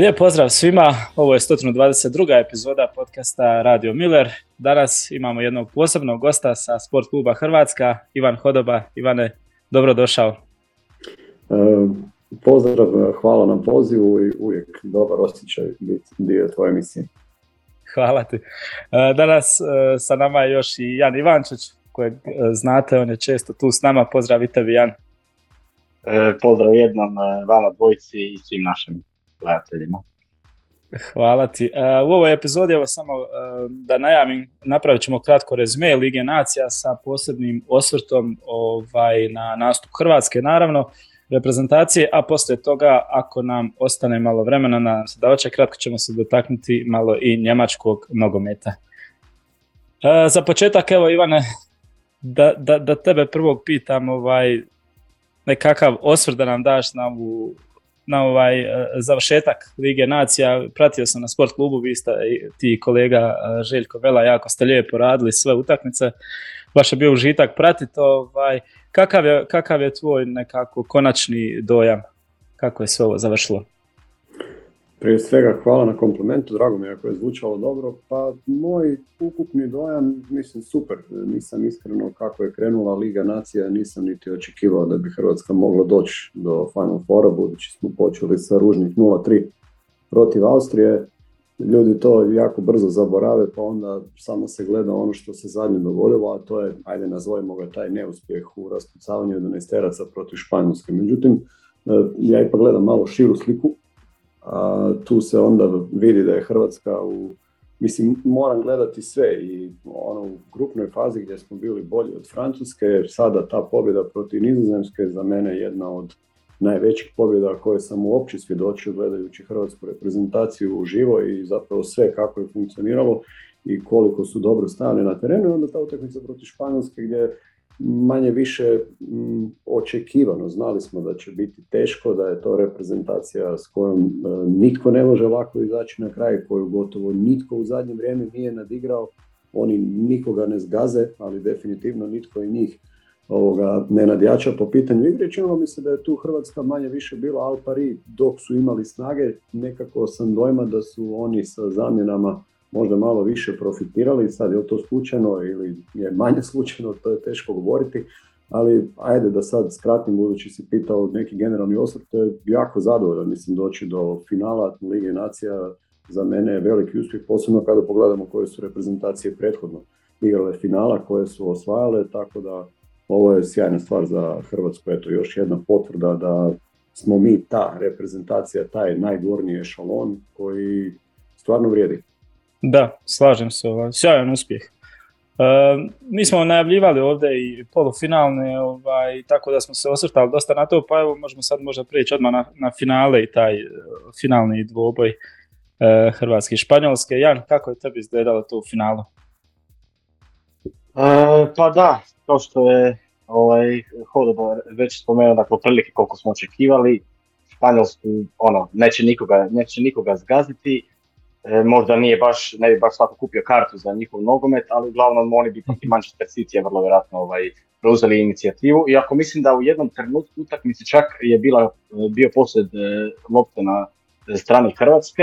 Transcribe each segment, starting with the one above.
Lijep pozdrav svima, ovo je 122. epizoda podcasta Radio Miller. Danas imamo jednog posebnog gosta sa Sport kluba Hrvatska, Ivan Hodoba. Ivane, dobrodošao. E, pozdrav, hvala na pozivu i uvijek dobar osjećaj biti dio tvoje emisije. Hvala ti. E, danas e, sa nama je još i Jan Ivančić, kojeg znate, on je često tu s nama. Pozdrav i tebi, Jan. Pozdrav jednom vama dvojici i svim našim gledateljima. Hvala ti. E, u ovoj epizodi, evo samo e, da najavim, napravit ćemo kratko rezme Lige Nacija sa posebnim osvrtom ovaj, na nastup Hrvatske, naravno, reprezentacije, a poslije toga, ako nam ostane malo vremena, na da kratko ćemo se dotaknuti malo i njemačkog nogometa. E, za početak, evo Ivane, da, da, da tebe prvog pitam ovaj, nekakav osvrt da nam daš na ovu na ovaj e, završetak Lige Nacija. Pratio sam na sport klubu, vi ste ti kolega e, Željko Vela, jako ste lijepo radili sve utakmice. Baš je bio užitak pratiti. Ovaj, kakav, je, kakav je tvoj nekako konačni dojam? Kako je sve ovo završilo? Prije svega hvala na komplimentu, drago mi je ako je zvučalo dobro. Pa moj ukupni dojam, mislim super, nisam iskreno kako je krenula Liga Nacija, nisam niti očekivao da bi Hrvatska mogla doći do Final Fora, budući smo počeli sa ružnih 0-3 protiv Austrije. Ljudi to jako brzo zaborave, pa onda samo se gleda ono što se zadnje dogodilo, a to je, ajde nazovimo ga taj neuspjeh u raspucavanju 11 protiv Španjolske. Međutim, e, ja ipak gledam malo širu sliku a, tu se onda vidi da je Hrvatska u Mislim, moram gledati sve i ono u grupnoj fazi gdje smo bili bolji od Francuske, sada ta pobjeda protiv Nizozemske za mene jedna od najvećih pobjeda koje sam uopće svjedočio gledajući hrvatsku reprezentaciju u živo i zapravo sve kako je funkcioniralo i koliko su dobro stajali na terenu. I onda ta utakmica protiv Španjolske gdje manje više mm, očekivano. Znali smo da će biti teško, da je to reprezentacija s kojom e, nitko ne može lako izaći na kraj, koju gotovo nitko u zadnje vrijeme nije nadigrao. Oni nikoga ne zgaze, ali definitivno nitko i njih ovoga, ne nadjača po pitanju igre. Činilo mi se da je tu Hrvatska manje više bila al pari dok su imali snage. Nekako sam dojma da su oni sa zamjenama možda malo više profitirali, sad je to slučajno ili je manje slučajno, to je teško govoriti, ali ajde da sad skratim, budući si pitao neki generalni osvrt, to je jako zadovoljan, mislim, doći do finala Lige nacija za mene je veliki uspjeh, posebno kada pogledamo koje su reprezentacije prethodno igrale finala, koje su osvajale, tako da ovo je sjajna stvar za Hrvatsku, eto još jedna potvrda da smo mi ta reprezentacija, taj najgorniji ešalon koji stvarno vrijedi. Da, slažem se, ovaj, sjajan uspjeh. E, mi smo najavljivali ovdje i polufinalne, ovaj, tako da smo se osvrtali dosta na to, pa evo možemo sad možda prijeći odmah na, na finale i taj e, finalni dvoboj e, Hrvatske i Španjolske. Jan, kako je tebi izgledalo to u finalu? E, pa da, to što je ovaj, Hodobo već spomenuo, dakle, prilike koliko smo očekivali, Španjolsku, ono, neće nikoga, neće nikoga zgaziti, E, možda nije baš, ne bi baš svako kupio kartu za njihov nogomet, ali uglavnom oni bi protiv Manchester City je vrlo vjerojatno ovaj, preuzeli inicijativu. Iako mislim da u jednom trenutku utakmice čak je bila, bio posljed e, lopte na strani Hrvatske,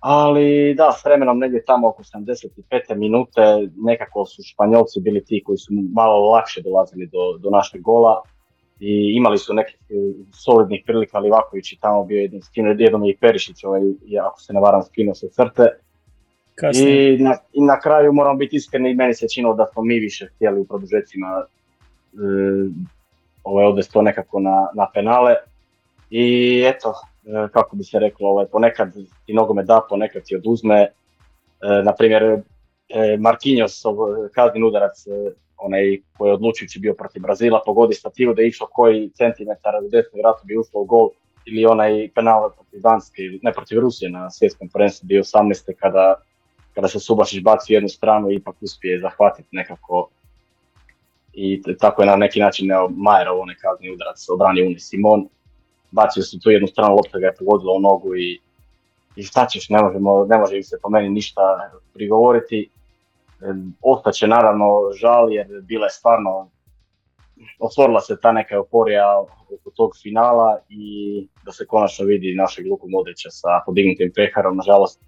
ali da, s vremenom negdje tamo oko 75. minute nekako su Španjolci bili ti koji su malo lakše dolazili do, do našeg gola i imali su nekih e, solidnih prilika, Livaković i tamo bio jedan skino, jednom je i Perišić, ovaj, ako se ne varam, skinuo se crte. I na, I na kraju moram biti iskreni, meni se činilo da smo mi više htjeli u produžecima e, ovaj, odvesti to nekako na, na penale. I eto, e, kako bi se reklo, ovaj, ponekad ti nogome da, ponekad ti oduzme. E, na primjer, e, Marquinhos, kazni udarac, e, onaj koji je odlučujući bio protiv Brazila, pogodi stativu da je išao koji centimetar u desnu, vjerojatno bi ušao gol ili onaj penal protiv Danske, ne protiv Rusije na svjetskom prvenstvu 2018. kada, kada se Subašić baci u jednu stranu i ipak uspije zahvatiti nekako i tako je na neki način Majerov onaj kazni udarac obranio Uni Simon. Bacio se tu jednu stranu, lopta ga je pogodila u nogu i, i šta ćeš, ne, možemo, ne može im se po meni ništa prigovoriti. Ostaće naravno žal jer bila je stvarno otvorila se ta neka euforija oko tog finala i da se konačno vidi našeg Luku Modrića sa podignutim peharom. Nažalost,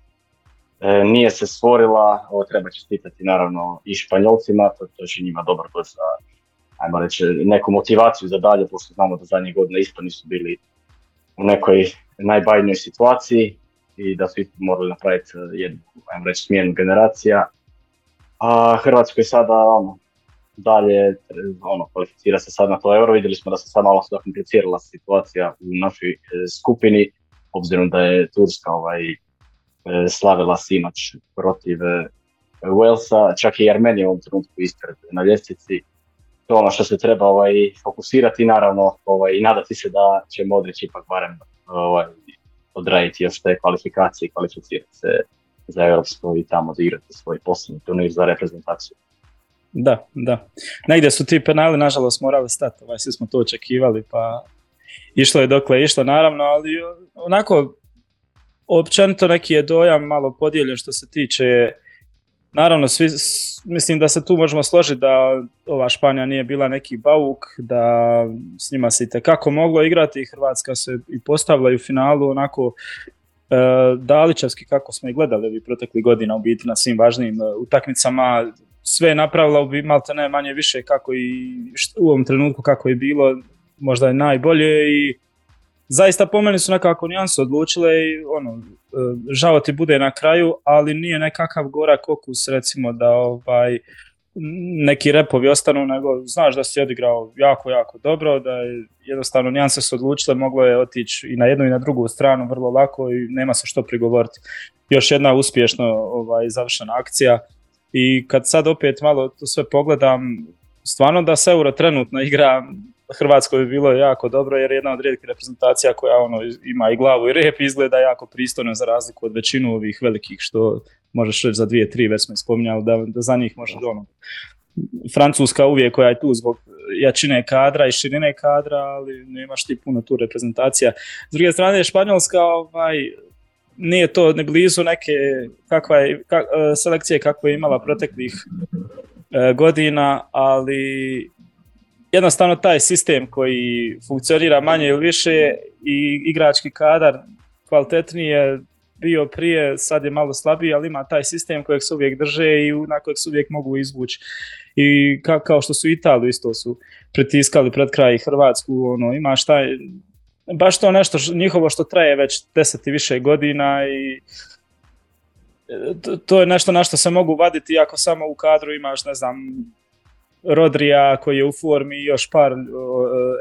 nije se stvorila, ovo treba čestitati naravno i Španjolcima, to, to će njima dobro doći za, ajmo reći, neku motivaciju za dalje, pošto znamo da zadnje godine isto nisu bili u nekoj najbajnijoj situaciji i da su morali napraviti jednu, ajmo reći, smjenu generacija. A Hrvatskoj sada ono, dalje ono, kvalificira se sad na to euro. Vidjeli smo da se sad malo zakomplicirala situacija u našoj e, skupini, obzirom da je Turska ovaj, e, slavila sinoć protiv e, Walesa, čak i Armenija u ovom trenutku ispred na ljestvici. To ono što se treba ovaj, fokusirati naravno ovaj, i nadati se da će Modrić ipak barem ovaj, odraditi još te kvalifikacije i kvalificirati se za Europsko i tamo odigrati svoj posebni turnir za reprezentaciju. Da, da. Negdje su ti penali, nažalost, morali stati. Ovaj, svi smo to očekivali, pa išlo je dokle je išlo, naravno, ali onako, općenito neki je dojam malo podijeljen što se tiče Naravno, svi, mislim da se tu možemo složiti da ova Španija nije bila neki bauk, da s njima se i kako moglo igrati i Hrvatska se i postavila u finalu onako e, daličarski kako smo i gledali vi protekli godina u biti na svim važnijim e, utakmicama sve je napravila bi malte ne manje više kako i u ovom trenutku kako je bilo možda je najbolje i zaista po meni su nekako nijanse odlučile i ono, e, žao ti bude na kraju, ali nije nekakav gorak okus recimo da ovaj, neki repovi ostanu, nego znaš da si odigrao jako, jako dobro, da je jednostavno nijanse su odlučile, moglo je otići i na jednu i na drugu stranu vrlo lako i nema se što prigovoriti. Još jedna uspješno ovaj, završena akcija i kad sad opet malo to sve pogledam, stvarno da se Euro trenutno igra Hrvatskoj bi bilo jako dobro jer je jedna od rijetkih reprezentacija koja ono, ima i glavu i rep izgleda jako pristojno za razliku od većinu ovih velikih što možeš reći za dvije, tri, već smo spominjali da, da za njih može ono. Francuska uvijek koja je tu zbog jačine kadra i širine kadra, ali nemaš ti puno tu reprezentacija. S druge strane, Španjolska ovaj, nije to ne blizu neke kakva je, kak, e, selekcije kakve je imala proteklih e, godina, ali jednostavno taj sistem koji funkcionira manje ili više i igrački kadar kvalitetnije bio prije, sad je malo slabiji, ali ima taj sistem kojeg se uvijek drže i na kojeg se uvijek mogu izvući. I kao što su Italiju isto su pritiskali pred kraj Hrvatsku, ono, imaš taj, baš to nešto njihovo što traje već deset i više godina i to je nešto na što se mogu vaditi ako samo u kadru imaš, ne znam, Rodrija koji je u formi i još par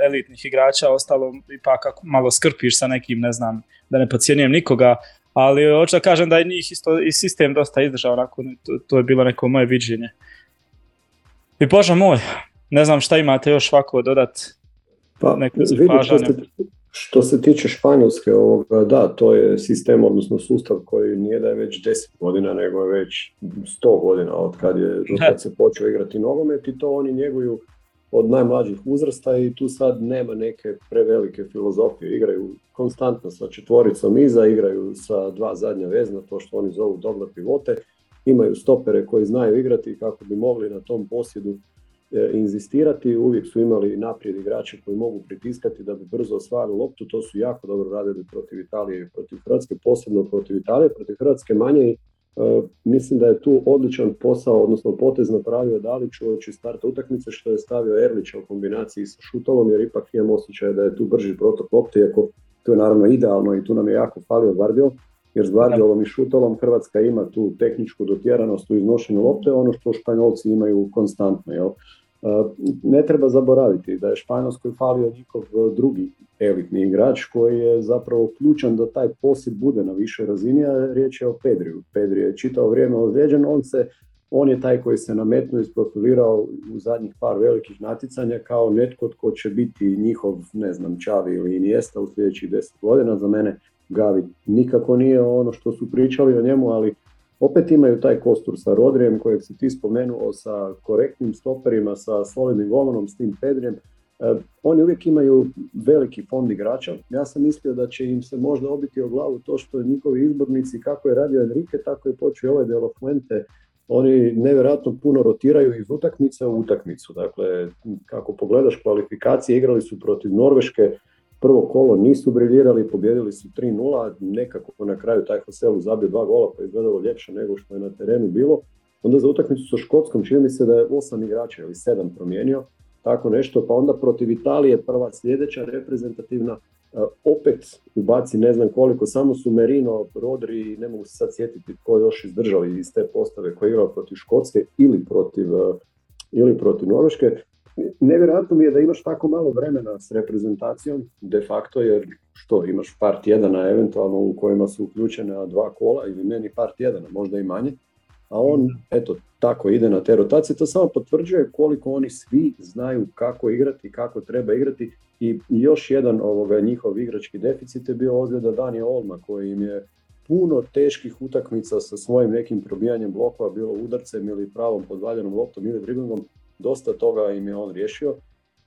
elitnih igrača, ostalo ipak malo skrpiš sa nekim, ne znam, da ne pocijenjujem nikoga, ali hoću da kažem da je njih isto i sistem dosta izdržao, onako, to, to je bilo neko moje viđenje. I bože moj, ne znam šta imate još ovako dodat. Pa, vidi, što, se, što se tiče Španjolske, ovoga, da, to je sistem, odnosno sustav koji nije da je već 10 godina, nego je već 100 godina od kad, je, od kad se počeo igrati nogomet i to oni njeguju od najmlađih uzrasta i tu sad nema neke prevelike filozofije. Igraju konstantno sa četvoricom iza, igraju sa dva zadnja vezna, to što oni zovu doble pivote. Imaju stopere koji znaju igrati kako bi mogli na tom posjedu E, inzistirati, uvijek su imali naprijed igrače koji mogu pritiskati da bi brzo osvajali loptu, to su jako dobro radili protiv Italije i protiv Hrvatske, posebno protiv Italije, protiv Hrvatske manje mislim da je tu odličan posao, odnosno potez napravio Dalić uoči starta utakmice što je stavio Erlića u kombinaciji sa Šutolom jer ipak imam osjećaj da je tu brži protok lopte, iako to je naravno idealno i tu nam je jako falio Guardiol, jer s Guardiolom i Šutolom Hrvatska ima tu tehničku dotjeranost u iznošenju lopte, ono što Španjolci imaju konstantno. Jel? Ne treba zaboraviti da je Španjolskoj falio njihov drugi elitni igrač koji je zapravo ključan da taj posjed bude na višoj razini, a riječ je o Pedriju. Pedri je čitao vrijeme ozlijeđen, on se on je taj koji se nametnuo i sprofilirao u zadnjih par velikih natjecanja kao netko tko će biti njihov, ne znam, Čavi ili Iniesta u sljedećih deset godina. Za mene Gavi nikako nije ono što su pričali o njemu, ali opet imaju taj kostur sa Rodrijem kojeg si ti spomenuo, sa korektnim stoperima, sa solidnim golonom, s tim Pedrijem. E, oni uvijek imaju veliki fond igrača. Ja sam mislio da će im se možda obiti o glavu to što njihovi izbornici, kako je radio Enrique, tako je počeo ovaj Delo Fuente, oni nevjerojatno puno rotiraju iz utakmice u utakmicu. Dakle, kako pogledaš kvalifikacije, igrali su protiv Norveške, prvo kolo nisu briljirali, pobjedili su 3-0, nekako na kraju taj Hoselu zabio dva gola pa izgledalo ljepše nego što je na terenu bilo. Onda za utakmicu sa Škotskom čini mi se da je osam igrača ili sedam promijenio, tako nešto, pa onda protiv Italije prva sljedeća reprezentativna, e, opet ubaci ne znam koliko, samo su Merino, Rodri, ne mogu se sad sjetiti ko još izdržali iz te postave koji je igrao protiv Škotske ili protiv, e, ili protiv Norveške. Nevjerojatno mi je da imaš tako malo vremena s reprezentacijom, de facto, jer što, imaš par tjedana eventualno u kojima su uključene dva kola ili meni par tjedana, možda i manje, a on, mhm. eto, tako ide na te rotacije, to samo potvrđuje koliko oni svi znaju kako igrati, kako treba igrati i još jedan ovoga njihov igrački deficit je bio ozljeda Daniel Olma koji im je puno teških utakmica sa svojim nekim probijanjem blokova, bilo udarcem ili pravom podvaljenom loptom ili driblingom, dosta toga im je on riješio.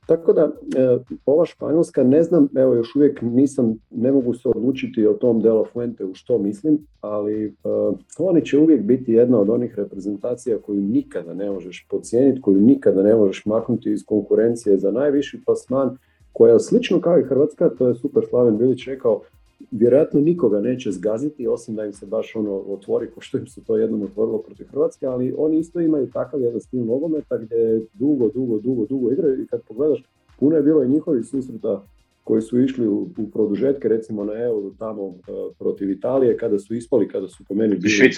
Tako da, e, ova Španjolska, ne znam, evo još uvijek nisam, ne mogu se odlučiti o tom Delo Fuente u što mislim, ali e, oni će uvijek biti jedna od onih reprezentacija koju nikada ne možeš pocijeniti, koju nikada ne možeš maknuti iz konkurencije za najviši plasman, koja slično kao i Hrvatska, to je super Slaven Bilić rekao, vjerojatno nikoga neće zgaziti, osim da im se baš ono otvori, ko što im se to jednom otvorilo protiv Hrvatske, ali oni isto imaju takav jedan stil nogometa gdje dugo, dugo, dugo, dugo igraju. I kad pogledaš, puno je bilo i njihovih susreta koji su išli u, u produžetke, recimo na Euro tamo uh, protiv Italije, kada su ispali, kada su po meni bili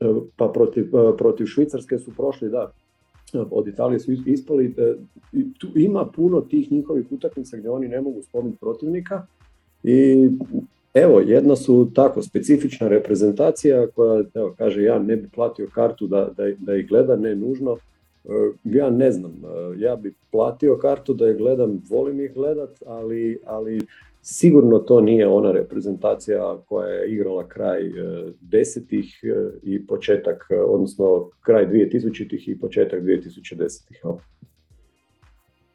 uh, pa protiv, uh, protiv Švicarske su prošli, da, od Italije su ispali. Tu ima puno tih njihovih utakmica gdje oni ne mogu spomenuti protivnika, i evo, jedna su tako specifična reprezentacija koja evo, kaže ja ne bi platio kartu da, da, da ih gleda, ne nužno. E, ja ne znam, e, ja bi platio kartu da ih gledam, volim ih gledat, ali, ali sigurno to nije ona reprezentacija koja je igrala kraj e, desetih i početak, odnosno kraj 2000-ih i početak 2010-ih.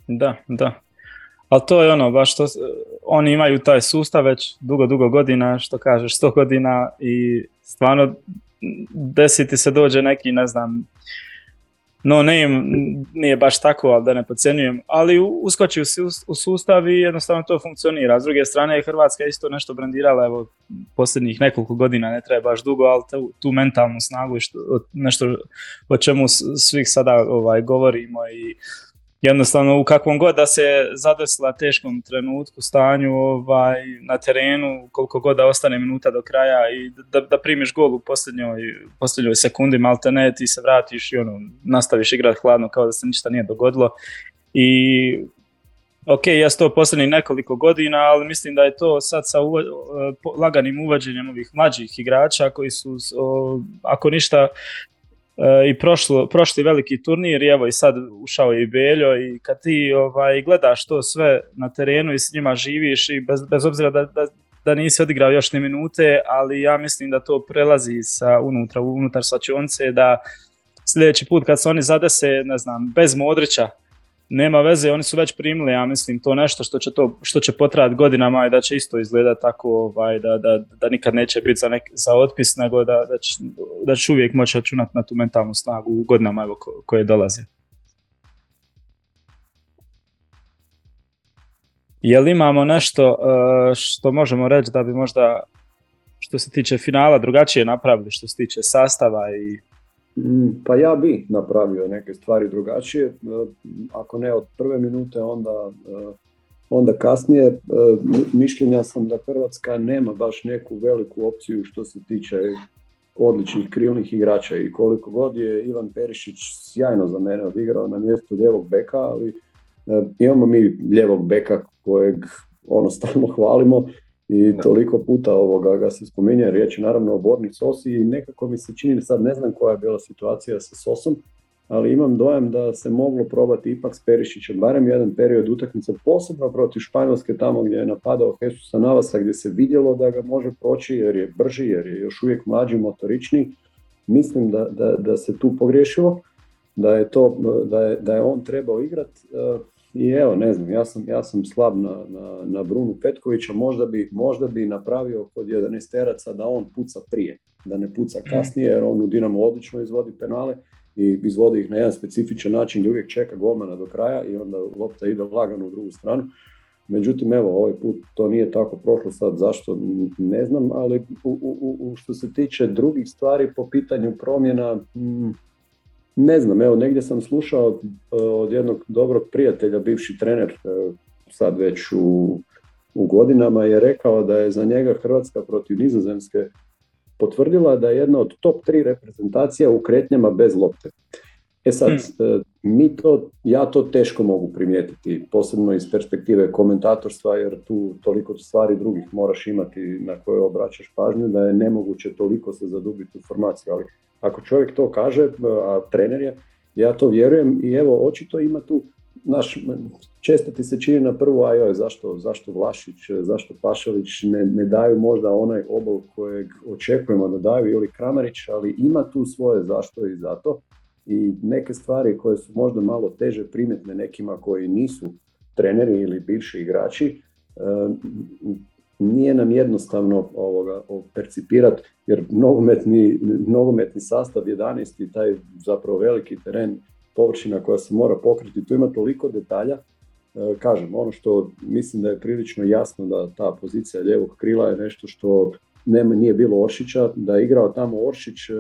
Da, da. Ali to je ono, baš to, oni imaju taj sustav već dugo, dugo godina, što kažeš, sto godina i stvarno desiti se dođe neki, ne znam, no ne, nije baš tako, ali da ne podcjenjujem, ali uskoči u sustav i jednostavno to funkcionira. S druge strane, Hrvatska isto nešto brandirala, evo, posljednjih nekoliko godina, ne treba baš dugo, ali tu, tu mentalnu snagu, što, nešto o čemu svih sada ovaj, govorimo i jednostavno u kakvom god da se zadesila teškom trenutku, stanju ovaj, na terenu, koliko god da ostane minuta do kraja i da, da primiš gol u posljednjoj, posljednjoj sekundi, malte ne, ti se vratiš i ono, nastaviš igrati hladno kao da se ništa nije dogodilo. I ok, ja to posljednjih nekoliko godina, ali mislim da je to sad sa laganim uvođenjem ovih mlađih igrača koji su, ako ništa, i prošlo, prošli veliki turnir i evo i sad ušao je i Beljo i kad ti ovaj, gledaš to sve na terenu i s njima živiš i bez, bez obzira da, da, da nisi odigrao još ni minute, ali ja mislim da to prelazi sa unutra, unutar svačionce, da sljedeći put kad se oni zadese, ne znam, bez Modrića, nema veze, oni su već primili, ja mislim, to nešto što će, to, što će potrajati godinama i da će isto izgledati tako ovaj, da, da, da nikad neće biti za, nek, za otpis, nego da, da, će, da će uvijek moći računati na tu mentalnu snagu u godinama evo, koje dolaze. Jel imamo nešto uh, što možemo reći da bi možda što se tiče finala drugačije napravili, što se tiče sastava i pa ja bi napravio neke stvari drugačije, e, ako ne od prve minute, onda, e, onda kasnije. E, mišljenja sam da Hrvatska nema baš neku veliku opciju što se tiče odličnih krilnih igrača. I koliko god je Ivan Perišić sjajno za mene odigrao na mjestu ljevog beka, ali imamo mi ljevog beka kojeg ono stalno hvalimo i toliko puta ovoga ga se spominje, riječ je naravno o Borni Sosi i nekako mi se čini, sad ne znam koja je bila situacija sa Sosom, ali imam dojam da se moglo probati ipak s Perišićem, barem jedan period utakmice, posebno protiv Španjolske tamo gdje je napadao Jesusa Navasa, gdje se vidjelo da ga može proći jer je brži, jer je još uvijek mlađi, motorični. Mislim da, da, da se tu pogriješilo. da je to, da je, da je on trebao igrat i evo, ne znam, ja sam, ja sam slab na, na, na Brunu Petkovića, možda bi, možda bi napravio kod 11 teraca da on puca prije, da ne puca mhm. kasnije, jer on u Dinamo odlično izvodi penale i izvodi ih na jedan specifičan način gdje uvijek čeka golmana do kraja i onda lopta ide lagano u drugu stranu. Međutim, evo, ovaj put to nije tako prošlo sad, zašto ne znam, ali u, u, u što se tiče drugih stvari po pitanju promjena, mm, ne znam, evo, negdje sam slušao e, od jednog dobrog prijatelja, bivši trener, e, sad već u, u godinama, je rekao da je za njega Hrvatska protiv Nizozemske potvrdila da je jedna od top tri reprezentacija u kretnjama bez lopte. E sad, hmm. e, mi to, ja to teško mogu primijetiti, posebno iz perspektive komentatorstva, jer tu toliko stvari drugih moraš imati na koje obraćaš pažnju, da je nemoguće toliko se zadubiti u formaciju, ali ako čovjek to kaže, a trener je, ja to vjerujem i evo, očito ima tu, naš, često ti se čini na prvu, a joj, zašto, zašto Vlašić, zašto Pašalić? Ne, ne daju možda onaj obol kojeg očekujemo da daju ili Kramarić, ali ima tu svoje zašto i zato. I neke stvari koje su možda malo teže primjetne nekima koji nisu treneri ili bivši igrači, nije nam jednostavno ovoga percipirati jer nogometni, nogometni sastav 11 i taj zapravo veliki teren površina koja se mora pokriti, tu ima toliko detalja e, kažem, ono što mislim da je prilično jasno da ta pozicija ljevog krila je nešto što nije bilo Oršića, da je igrao tamo Oršić, e,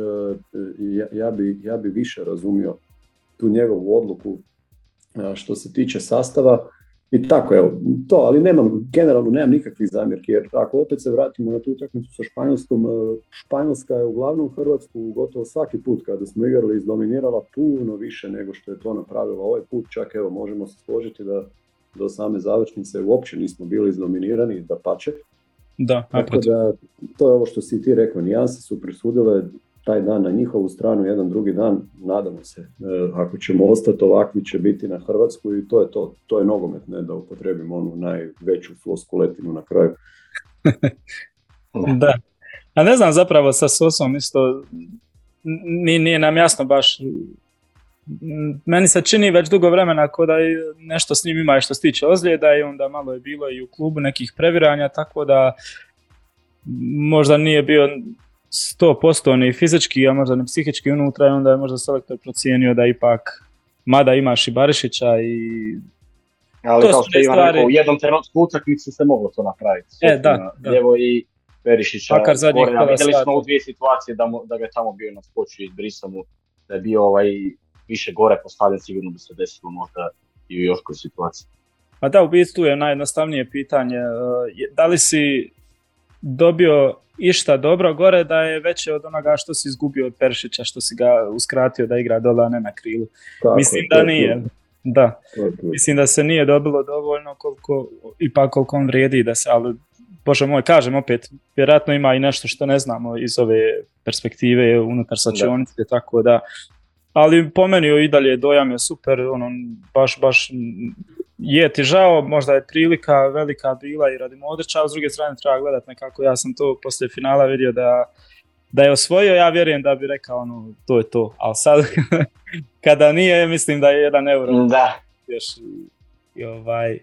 ja, ja, ja bi više razumio tu njegovu odluku što se tiče sastava. I tako, evo, to, ali nemam, generalno nemam nikakvih zamjerki, jer ako opet se vratimo na tu utakmicu sa Španjolskom, e, Španjolska je uglavnom Hrvatsku gotovo svaki put kada smo igrali izdominirala puno više nego što je to napravila ovaj put, čak evo možemo se složiti da do same završnice uopće nismo bili izdominirani, da pače. Da, tako da, to je ovo što si ti rekao, nijanse su presudile, taj dan na njihovu stranu, jedan drugi dan, nadamo se, e, ako ćemo ostati ovakvi će biti na Hrvatsku i to je to, to je nogomet, ne da upotrebimo onu najveću floskuletinu na kraju. da, a ne znam zapravo sa Sosom isto, nije, nije nam jasno baš, meni se čini već dugo vremena ako da nešto s njim ima što se tiče ozljeda i onda malo je bilo i u klubu nekih previranja, tako da možda nije bio 100% ni fizički, a možda ni psihički unutra i onda je možda selektor procijenio da ipak, mada imaš i Barišića i ali to kao što ima stvari... u jednom trenutku utakmici se moglo to napraviti. E, da, da. Ljevo i Perišića. Pakar zadnjih vidjeli smo u dvije situacije da, mu, da ga je tamo bio na skoču i izbrisao mu, da je bio ovaj više gore postavljen, sigurno bi se desilo možda i u još koju situaciji. Pa da, u biti tu je najjednostavnije pitanje. E, da li si dobio išta dobro gore da je veće od onoga što si izgubio od Peršića, što si ga uskratio da igra dole, a ne na krilu. Mislim da nije. Da, mislim da se nije dobilo dovoljno koliko, ipak koliko on vrijedi da se, ali Bože moj, kažem opet, vjerojatno ima i nešto što ne znamo iz ove perspektive unutar sačionice, tako da, ali po meni i dalje dojam je super, ono, baš, baš je ti žao, možda je prilika velika bila i radi Modrića, a s druge strane treba gledati nekako, ja sam to poslije finala vidio da, da je osvojio, ja vjerujem da bi rekao ono, to je to, ali sad kada nije, mislim da je jedan euro da. još i, ovaj,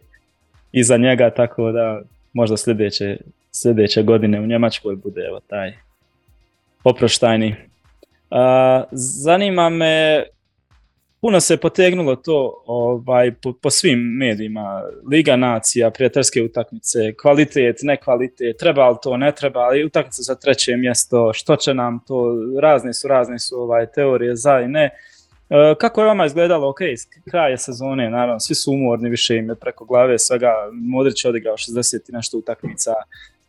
iza njega, tako da možda sljedeće, sljedeće godine u Njemačkoj bude evo taj oproštajni. Uh, zanima me puno se potegnulo to ovaj, po, po, svim medijima, Liga nacija, prijateljske utakmice, kvalitet, ne kvalitet, treba li to, ne treba, ali utakmice za treće mjesto, što će nam to, razne su, razne su ovaj, teorije za i ne. E, kako je vama izgledalo, ok, kraj sezone, naravno, svi su umorni, više im je preko glave svega, Modrić je odigrao 60 i nešto utakmica,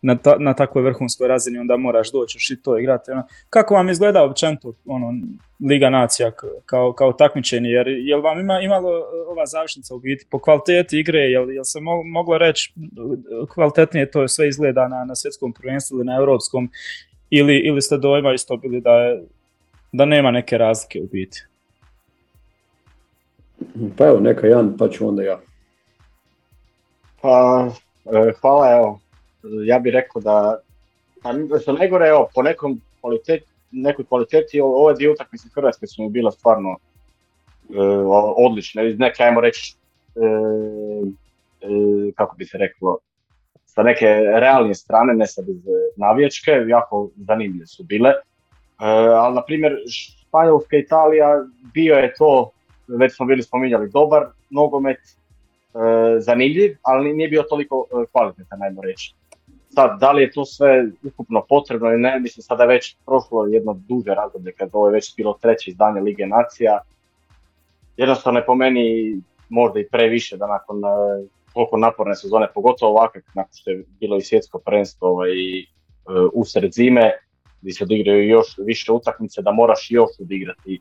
na, ta, na takvoj vrhunskoj razini, onda moraš doći i to igrati. Ono. Kako vam izgleda općenito ono, Liga nacija kao, kao takmičenje, jer jel vam ima, imalo e, ova završnica u biti po kvaliteti igre, jel, jel se moglo reći kvalitetnije to sve izgleda na, na svjetskom prvenstvu ili na europskom, ili, ili ste dojma isto bili da, je, da nema neke razlike u biti? Pa evo, neka Jan, pa ću onda ja. Pa, e, hvala, evo, ja bih rekao da, pa što najgore, evo, po nekom kvaliteti, nekoj kvaliteti, ove dvije utakmice Hrvatske su mi bila stvarno odlične, iz neke, ajmo reći, kako bi se reklo, sa neke realnije strane, ne sad iz navijačke, jako zanimljive su bile. ali, na primjer, Španjolska Italija bio je to, već smo bili spominjali, dobar nogomet, zanimljiv, ali nije bio toliko kvalitetan, najmo reći. Sad, da li je to sve ukupno potrebno ili ne, mislim sada je već prošlo jedno duže razdoblje kad ovo je već bilo treće izdanje Lige Nacija. Jednostavno je po meni možda i previše da nakon koliko naporne sezone, pogotovo ovakve, nakon što je bilo i svjetsko prvenstvo ovaj, usred zime, gdje se odigraju još više utakmice, da moraš još odigrati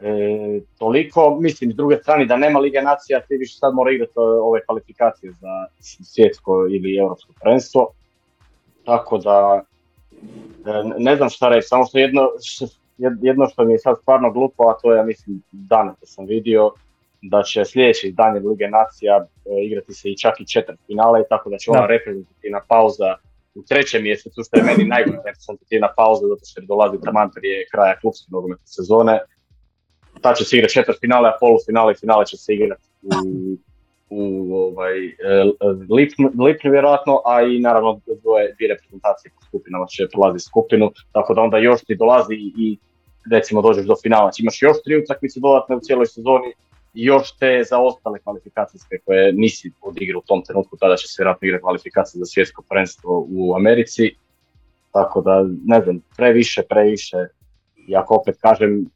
E, toliko, mislim, s druge strane da nema Lige Nacija, ti više sad mora igrati ove kvalifikacije za svjetsko ili europsko prvenstvo. Tako da, e, ne znam šta reći, samo što jedno, jedno što mi je sad stvarno glupo, a to je, ja mislim, danas da sam vidio, da će sljedeće izdanje Lige Nacija e, igrati se i čak i četvrt finale, tako da će ona reprezentativna pauza u trećem mjesecu, što je meni najbolja reprezentativna pauza, zato što dolazi taman prije kraja klubske nogometne sezone. Ta će se igrati četvrt finale, a polufinale i finale će se igrati u, u ovaj, e, lipnju, lipnju vjerojatno, a i naravno dvoje, dvije reprezentacije po skupinama će prolaziti skupinu, tako da onda još ti dolazi i recimo dođeš do finala, znači imaš još tri utakmice dodatne u cijeloj sezoni još te za ostale kvalifikacijske koje nisi odigrao u tom trenutku, tada će se vjerojatno igrati kvalifikacije za svjetsko prvenstvo u Americi, tako da ne znam, previše, previše, i ako opet kažem, e,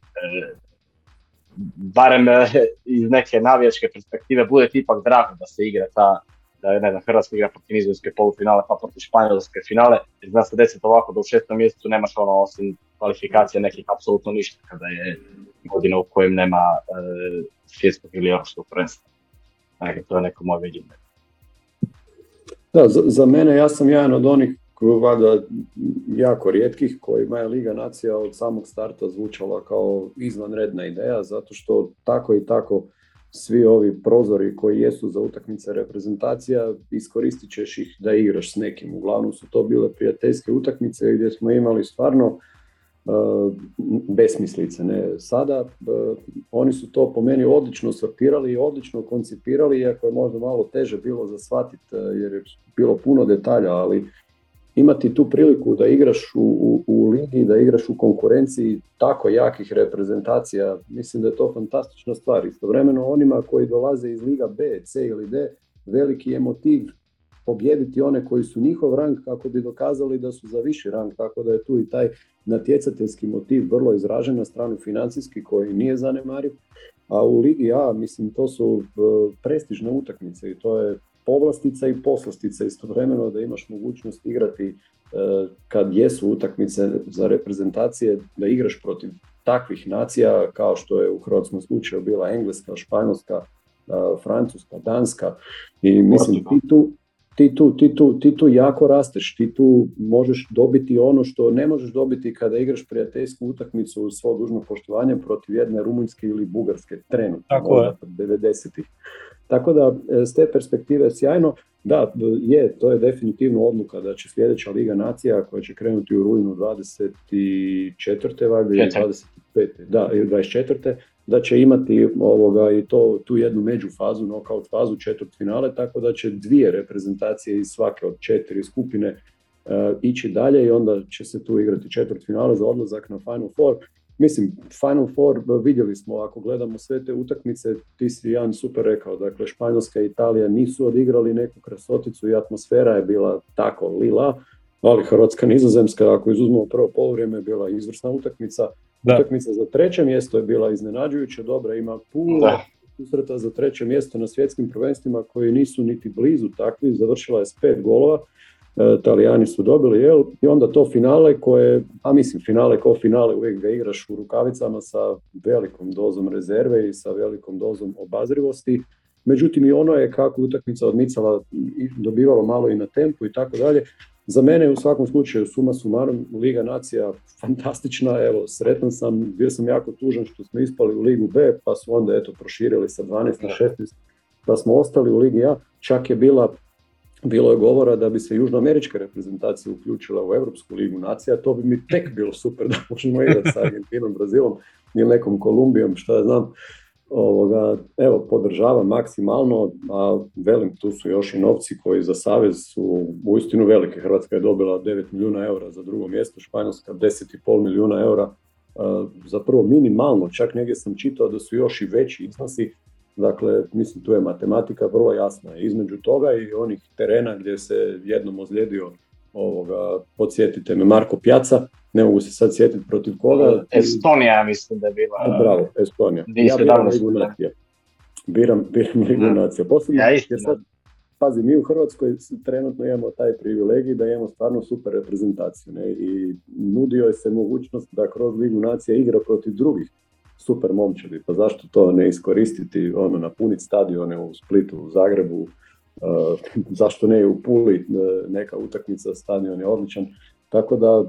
barem eh, iz neke navijačke perspektive bude ti ipak drago da se igra ta, da je ne znam, Hrvatska igra protiv nizozemske polufinale pa protiv španjolske finale, jer zna se desiti ovako da u šestom mjesecu nemaš ono osim kvalifikacija nekih apsolutno ništa kada je godina u kojem nema e, svjetskog ili europskog prvenstva. Dakle, to je neko moje viđenje. Da, za, za mene ja sam jedan od onih valjda jako rijetkih kojima je Liga Nacija od samog starta zvučala kao izvanredna ideja, zato što tako i tako svi ovi prozori koji jesu za utakmice reprezentacija, iskoristit ćeš ih da igraš s nekim. Uglavnom su to bile prijateljske utakmice gdje smo imali stvarno uh, besmislice. Ne? Sada uh, oni su to po meni odlično sortirali i odlično koncipirali, iako je možda malo teže bilo za shvatiti uh, jer je bilo puno detalja, ali imati tu priliku da igraš u, u, u ligi, da igraš u konkurenciji tako jakih reprezentacija, mislim da je to fantastična stvar. Istovremeno onima koji dolaze iz Liga B, C ili D, veliki je motiv pobijediti one koji su njihov rang kako bi dokazali da su za viši rang, tako da je tu i taj natjecateljski motiv vrlo izražen na stranu financijski koji nije zanemariv. A u Ligi A, mislim, to su e, prestižne utakmice i to je povlastica i poslastica istovremeno da imaš mogućnost igrati e, kad jesu utakmice za reprezentacije, da igraš protiv takvih nacija kao što je u hrvatskom slučaju bila Engleska, Španjolska, e, Francuska, Danska i mislim ti tu, ti tu, ti, tu, ti tu jako rasteš, ti tu možeš dobiti ono što ne možeš dobiti kada igraš prijateljsku utakmicu u svo dužno poštovanje protiv jedne rumunjske ili bugarske trenutno, Tako je. 90-ih. Tako da e, s te perspektive sjajno, da, je, to je definitivno odluka da će sljedeća Liga Nacija koja će krenuti u rujnu 24. valjda ili 25. Da, ili 24. da će imati ovoga i to tu jednu međufazu, knockout fazu, četvrt finale, tako da će dvije reprezentacije iz svake od četiri skupine uh, ići dalje i onda će se tu igrati četvrt finale za odlazak na Final Four. Mislim, Final Four vidjeli smo, ako gledamo sve te utakmice, ti si Jan super rekao, dakle Španjolska i Italija nisu odigrali neku krasoticu i atmosfera je bila tako lila, ali Hrvatska nizozemska, ako izuzmemo prvo polovreme, je bila izvrsna utakmica. Da. Utakmica za treće mjesto je bila iznenađujuće dobra, ima puno susreta za treće mjesto na svjetskim prvenstvima koji nisu niti blizu takvi, završila je s pet golova E, Italijani su dobili, jel? I onda to finale koje, a mislim finale ko finale, uvijek ga igraš u rukavicama sa velikom dozom rezerve i sa velikom dozom obazrivosti. Međutim i ono je kako utakmica odmicala dobivalo malo i na tempu i tako dalje. Za mene u svakom slučaju suma sumarom Liga Nacija fantastična, evo sretan sam, bio sam jako tužan što smo ispali u Ligu B, pa su onda eto proširili sa 12 na 16, pa smo ostali u Ligi A, čak je bila bilo je govora da bi se južnoamerička reprezentacija uključila u Europsku ligu nacija, to bi mi tek bilo super da možemo igrati sa Argentinom, Brazilom ili nekom Kolumbijom, što ja znam. ovoga, evo, podržava maksimalno, a velim, tu su još i novci koji za Savez su uistinu velike. Hrvatska je dobila 9 milijuna eura za drugo mjesto, Španjolska 10,5 milijuna eura za prvo minimalno, čak negdje sam čitao da su još i veći iznosi, dakle, mislim, tu je matematika vrlo jasna. Između toga i onih terena gdje se jednom ozlijedio ovoga, podsjetite me, Marko Pjaca, ne mogu se sad sjetiti protiv koga. Estonija mislim da je bila. Bravo, Estonija. Ja biram Ligu Nacija. Biram, biram Ligu Nacija. Posebno, ja, sad, pazi, mi u Hrvatskoj trenutno imamo taj privilegij da imamo stvarno super reprezentaciju. Ne? I nudio je se mogućnost da kroz Ligu Nacija igra protiv drugih super momčadi. Pa zašto to ne iskoristiti, ono, napuniti stadione u Splitu, u Zagrebu, uh, zašto ne u Puli, uh, neka utakmica, stadion je odličan. Tako da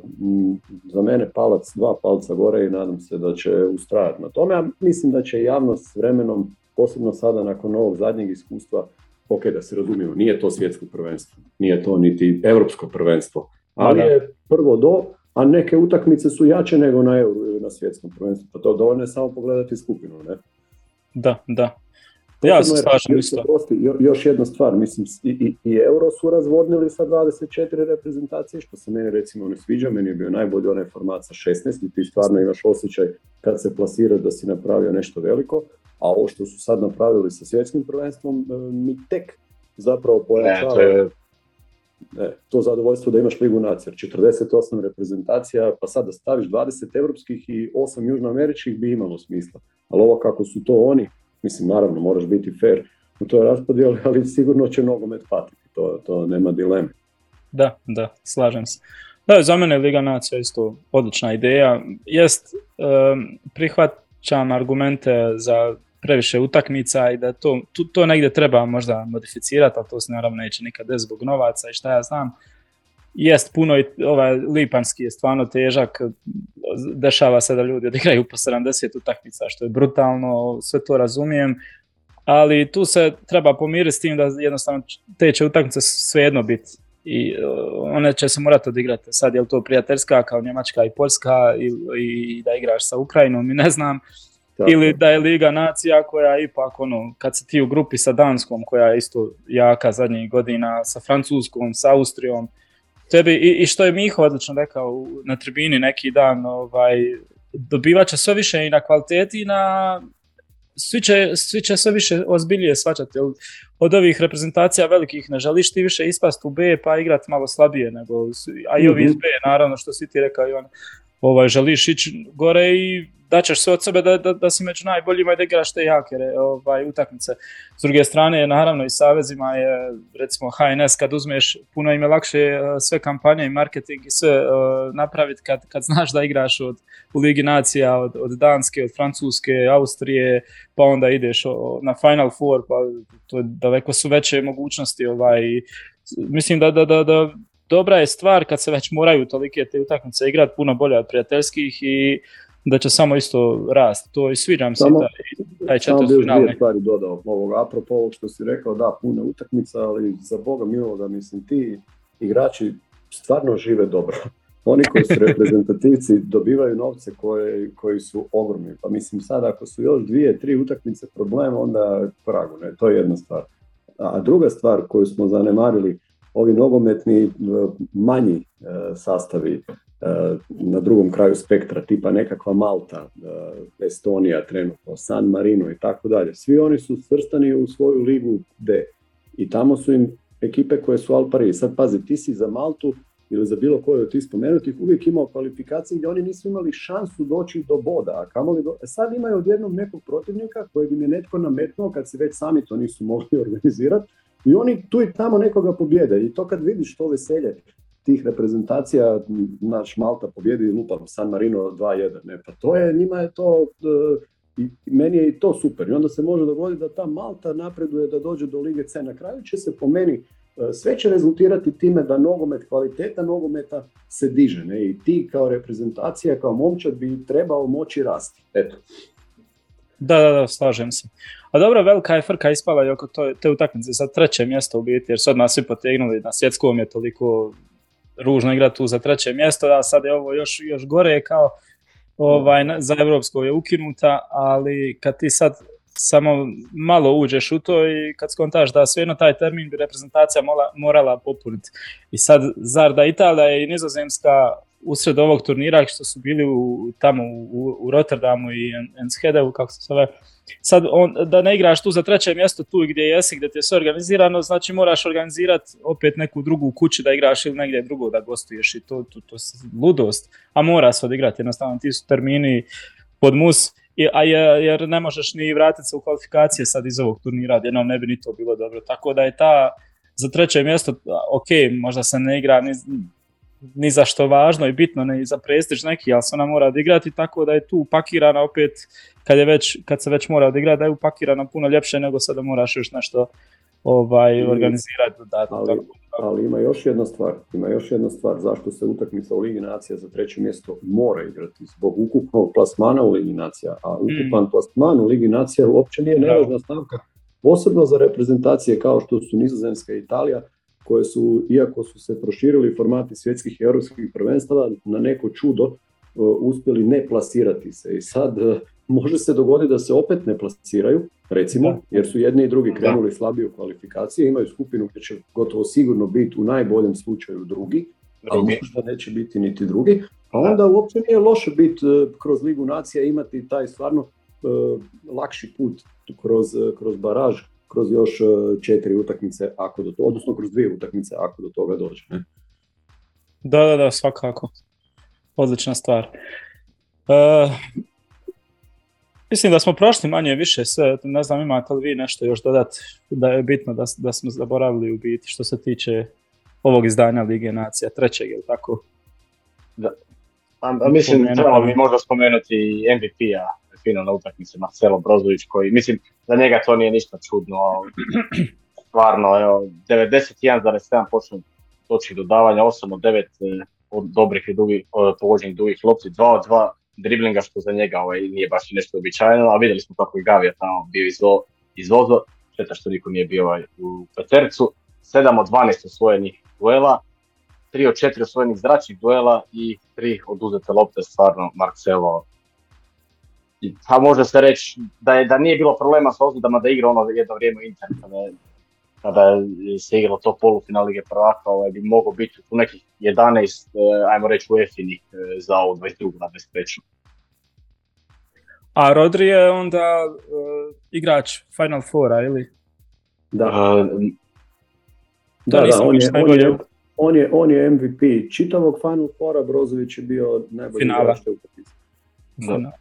za mene palac, dva palca gore i nadam se da će ustrajati na tome. A mislim da će javnost s vremenom, posebno sada nakon ovog zadnjeg iskustva, ok, da se razumijemo, nije to svjetsko prvenstvo, nije to niti europsko prvenstvo, ali je prvo do, a neke utakmice su jače nego na euro ili na svjetskom prvenstvu, pa to dovoljno je samo pogledati skupinu, ne? Da, da. Ja se slažem isto. Još jedna stvar, mislim, i, i, Euro su razvodnili sa 24 reprezentacije, što se meni recimo ne sviđa, meni je bio najbolji onaj format sa 16 i ti stvarno imaš osjećaj kad se plasiraš da si napravio nešto veliko, a ovo što su sad napravili sa svjetskim prvenstvom e, mi tek zapravo pojačava ne, to zadovoljstvo da imaš Ligu nacija. 48 reprezentacija, pa sad da staviš 20 europskih i 8 južnoameričkih bi imalo smisla. Ali ovo kako su to oni, mislim naravno moraš biti fair u toj raspodijeli, ali sigurno će nogomet patiti, to, to nema dileme. Da, da, slažem se. Da, za mene Liga nacija isto odlična ideja. Jest, um, prihvaćam argumente za previše utakmica i da to, to, to negdje treba možda modificirati, ali to se naravno neće nikad zbog novaca i šta ja znam. Jest puno i ovaj lipanski je stvarno težak, dešava se da ljudi odigraju po 70 utakmica, što je brutalno, sve to razumijem, ali tu se treba pomiriti s tim da jednostavno te će utakmice svejedno biti i one će se morati odigrati. Sad je li to prijateljska kao Njemačka i Poljska i, i da igraš sa Ukrajinom i ne znam, ili da je Liga nacija koja ipak ono, kad si ti u grupi sa Danskom koja je isto jaka zadnjih godina, sa Francuskom, sa Austrijom, tebi, i, i što je Miho odlično rekao na tribini neki dan, ovaj, dobivat će sve više i na kvaliteti i na svi će, svi će sve više ozbiljije svačati. Od ovih reprezentacija velikih ne želiš ti više ispast u B pa igrati malo slabije nego, a i ovi iz mhm. B naravno što si ti rekao i on, ovaj, želiš ići gore i daćeš sve od sebe da, da, da si među najboljima i da igraš te jake ovaj, utakmice. S druge strane, naravno i savezima je, recimo HNS, kad uzmeš, puno im je lakše e, sve kampanje i marketing i sve uh, napraviti kad, kad znaš da igraš od, u Ligi nacija, od, od Danske, od Francuske, Austrije, pa onda ideš na Final Four, pa to je daleko su veće mogućnosti. Ovaj, mislim da, da, da, da dobra je stvar kad se već moraju tolike te utakmice igrati puno bolje od prijateljskih i da će samo isto rast. To i sviđam se taj, taj četvrt. Samo stvari dodao ovog, apropo ovog što si rekao, da, puno utakmica, ali za Boga miloga, mislim, ti igrači stvarno žive dobro. Oni koji su reprezentativci dobivaju novce koje, koji su ogromni. Pa mislim sad ako su još dvije, tri utakmice problema, onda pragu, ne, to je jedna stvar. A druga stvar koju smo zanemarili, ovi nogometni manji e, sastavi Eh, na drugom kraju spektra, tipa nekakva Malta, Estonija trenutno, San Marino i tako dalje. Svi oni su svrstani u svoju ligu D i tamo su im ekipe koje su Alpari. Sad pazi, ti si za Maltu ili za bilo koju od tih spomenutih uvijek imao kvalifikacije gdje oni nisu imali šansu doći do boda, a kamoli do... E sad imaju odjednom nekog protivnika kojeg im je netko nametnuo kad se već sami to nisu mogli organizirati i oni tu i tamo nekoga pobjede i to kad vidiš to veselje tih reprezentacija, naš Malta pobjedi lupam San Marino 2-1, ne, pa to je, njima je to, e, i meni je i to super i onda se može dogoditi da ta Malta napreduje da dođe do Lige C. Na kraju će se po meni e, sve će rezultirati time da nogomet, kvaliteta nogometa se diže ne? i ti kao reprezentacija, kao momčad bi trebao moći rasti. Eto. Da, da, da, slažem se. A dobro, velika je frka ispala i oko to, te utakmice sa treće mjesto u biti, jer su odmah svi potegnuli, na svjetskom je toliko ružno igrati tu za treće mjesto, a sad je ovo još, još gore kao ovaj, za Evropsko je ukinuta, ali kad ti sad samo malo uđeš u to i kad skontaš da svejedno taj termin bi reprezentacija morala popuniti. I sad, zar da Italija i Nizozemska usred ovog turnira što su bili u, tamo u, u Rotterdamu i Enschedevu, kako se zove, sad on, da ne igraš tu za treće mjesto tu gdje jesi, gdje ti je sve organizirano, znači moraš organizirati opet neku drugu kuću da igraš ili negdje drugo da gostuješ i to, to, to, ludost, a mora se odigrati, jednostavno ti su termini pod mus, a jer ne možeš ni vratiti se u kvalifikacije sad iz ovog turnira, jednom ne bi ni to bilo dobro, tako da je ta za treće mjesto, ok, možda se ne igra ni, ni za što važno i bitno, ne za prestiž neki, ali se ona mora odigrati tako da je tu upakirana opet, kad, je već, kad se već mora odigrati, da je upakirana puno ljepše nego sada moraš još nešto ovaj, organizirati. ali, ali, ima još jedna stvar, ima još jedna stvar zašto se utakmica u Ligi Nacija za treće mjesto mora igrati zbog ukupnog plasmana u Ligi Nacija, a mm. ukupan plasman u Ligi Nacija uopće nije nevažna stavka, posebno za reprezentacije kao što su Nizozemska i Italija, koje su, iako su se proširili formati svjetskih i europskih prvenstava, na neko čudo e, uspjeli ne plasirati se. I sad e, može se dogoditi da se opet ne plasiraju, recimo, jer su jedni i drugi krenuli slabije u kvalifikaciji, imaju skupinu gdje će gotovo sigurno biti u najboljem slučaju drugi, a možda neće biti niti drugi, a onda uopće nije loše biti e, kroz Ligu nacija imati taj stvarno lakši put kroz, kroz baraž kroz još e, četiri utakmice, ako do toga, odnosno kroz dvije utakmice ako do toga dođe. Ne? Da, da, da, svakako. Odlična stvar. Uh, mislim da smo prošli manje više sve, ne znam imate li vi nešto još dodati da je bitno da, da smo zaboravili u biti što se tiče ovog izdanja Lige Nacija, trećeg, je tako? Da. A, mislim, trebalo bi možda spomenuti MVP-a finalna utakmica Marcelo Brozović koji, mislim, za njega to nije ništa čudno, stvarno, evo, 91,7% točnih dodavanja, 8 od 9 e, od dobrih i dugi, pogođenih dugih lopti, 2 od 2 driblinga što za njega ovaj, nije baš nešto običajno, a vidjeli smo kako je Gavija tamo bio izvo, izvozo, šteta što niko nije bio ovaj, u petercu, 7 od 12 osvojenih duela, 3 od 4 osvojenih zračnih duela i 3 oduzete lopte, stvarno Marcelo pa može se reći da, je, da nije bilo problema s ozljedama da igra ono jedno vrijeme Inter kada, kada se igralo to polufinal Lige prvaka, ovaj, bi mogao biti u nekih 11, eh, ajmo reći u Efinih eh, za ovu 22. na 23. A Rodri je onda uh, igrač Final Fora, ili? Da. Uh, da, da, on je, on, je, on, je, on je MVP čitavog Final Fora, Brozović je bio najbolji igrač te Da.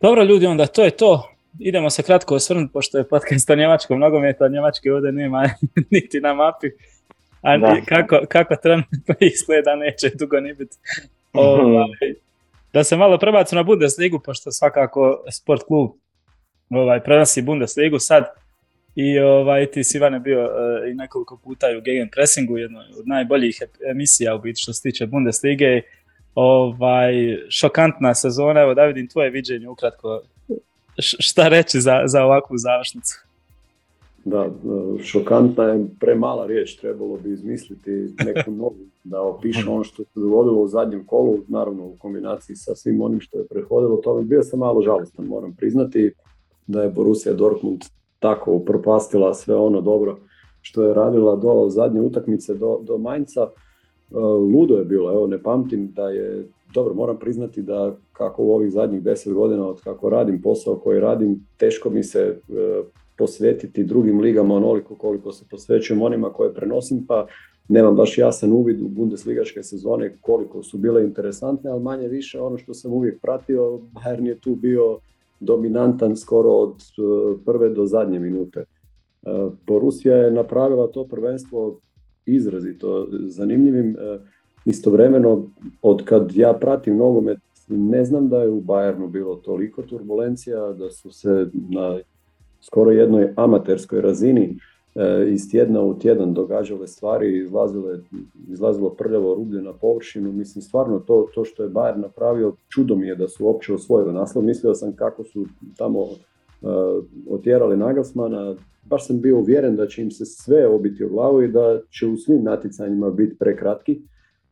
Dobro ljudi, onda to je to. Idemo se kratko osvrnuti, pošto je podcast o njemačkom nogometa, njemačke ovdje nema niti na mapi. A kako, kako trenutno izgleda, neće dugo ni biti. Ovaj, da se malo prebacimo na Bundesligu, pošto svakako sport klub ovaj, prenosi Bundesligu sad. I ovaj, ti si Ivane bio uh, i nekoliko puta u Gegen Pressingu, jednoj od najboljih emisija u biti što se tiče Bundeslige ovaj, šokantna sezona. Evo da vidim tvoje viđenje ukratko. šta reći za, za ovakvu završnicu? Da, šokantna je premala riječ, trebalo bi izmisliti neku novu da opiše ono što se dogodilo u zadnjem kolu, naravno u kombinaciji sa svim onim što je prehodilo tome. Bio sam malo žalostan, moram priznati da je Borussia Dortmund tako upropastila sve ono dobro što je radila do zadnje utakmice do, do Mainca. E, ludo je bilo, evo ne pamtim da je, dobro moram priznati da kako u ovih zadnjih deset godina od kako radim posao koji radim, teško mi se e, posvetiti drugim ligama onoliko koliko se posvećujem onima koje prenosim, pa nemam baš jasan uvid u bundesligaške sezone koliko su bile interesantne, ali manje više ono što sam uvijek pratio, Bayern je tu bio dominantan skoro od e, prve do zadnje minute. Borussia je napravila to prvenstvo izrazito zanimljivim. E, istovremeno, od kad ja pratim nogomet, ne znam da je u Bayernu bilo toliko turbulencija, da su se na skoro jednoj amaterskoj razini e, iz tjedna u tjedan događale stvari, izlazilo prljavo rublje na površinu. Mislim, stvarno to, to što je Bayern napravio, čudo mi je da su uopće osvojili naslov. Mislio sam kako su tamo otjerali Nagelsmana, baš sam bio uvjeren da će im se sve obiti u glavu i da će u svim natjecanjima biti prekratki.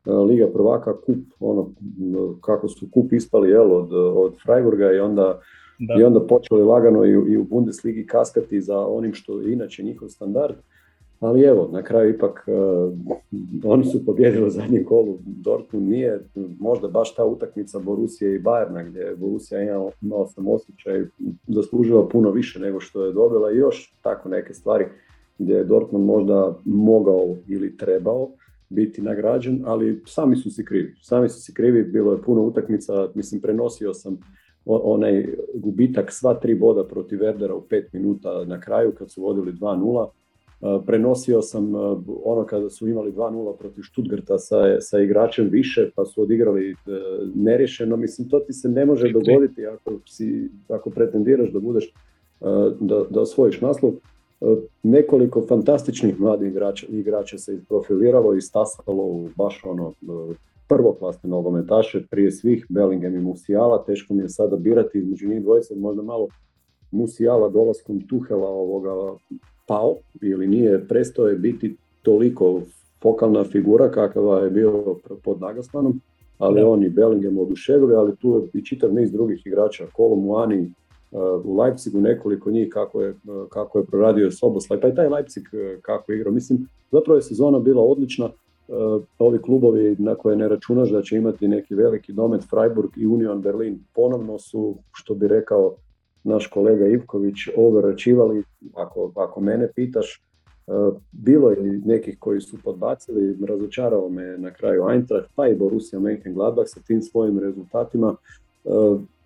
E, Liga prvaka, kup, ono, kako su kup ispali jel, od, od Freiburga i onda i onda počeli lagano i, i u Bundesligi kaskati za onim što je inače njihov standard. Ali evo, na kraju ipak uh, oni su pobjedili u zadnjem kolu, Dortmund nije možda baš ta utakmica Borusije i Bayerna gdje Borussia imao, imao sam osjećaj zaslužila puno više nego što je dobila. I još tako neke stvari gdje je Dortmund možda mogao ili trebao biti nagrađen, ali sami su si krivi. Sami su si krivi, bilo je puno utakmica, mislim prenosio sam onaj gubitak sva tri boda protiv Verdera u pet minuta na kraju kad su vodili 2-0 Prenosio sam ono kada su imali 2-0 protiv Stuttgarta sa, sa igračem više pa su odigrali e, nerješeno. Mislim, to ti se ne može dogoditi ako, si, ako pretendiraš da budeš da, da osvojiš naslov. Nekoliko fantastičnih mladih igrača, igrača se isprofiliralo i stasalo u baš ono prvoklasne nogometaše, prije svih Bellingham i Musiala. Teško mi je sada birati između njih dvojice, možda malo Musiala dolaskom Tuhela ovoga pao ili nije prestao je biti toliko fokalna figura kakva je bio pod Nagelsmanom, ali oni on i Bellingham oduševili, ali tu je i čitav niz drugih igrača, Kolo Muani, uh, u Leipzigu nekoliko njih kako je, uh, kako je proradio Soboslaj, pa i taj Leipzig uh, kako je igrao. Mislim, zapravo je sezona bila odlična, ovi klubovi na koje ne računaš da će imati neki veliki domet, Freiburg i Union Berlin, ponovno su, što bi rekao naš kolega Ivković overačivali, ako, ako mene pitaš, e, bilo je nekih koji su podbacili, razočarao me na kraju Eintracht, pa i Borussia Mönchengladbach sa tim svojim rezultatima, e,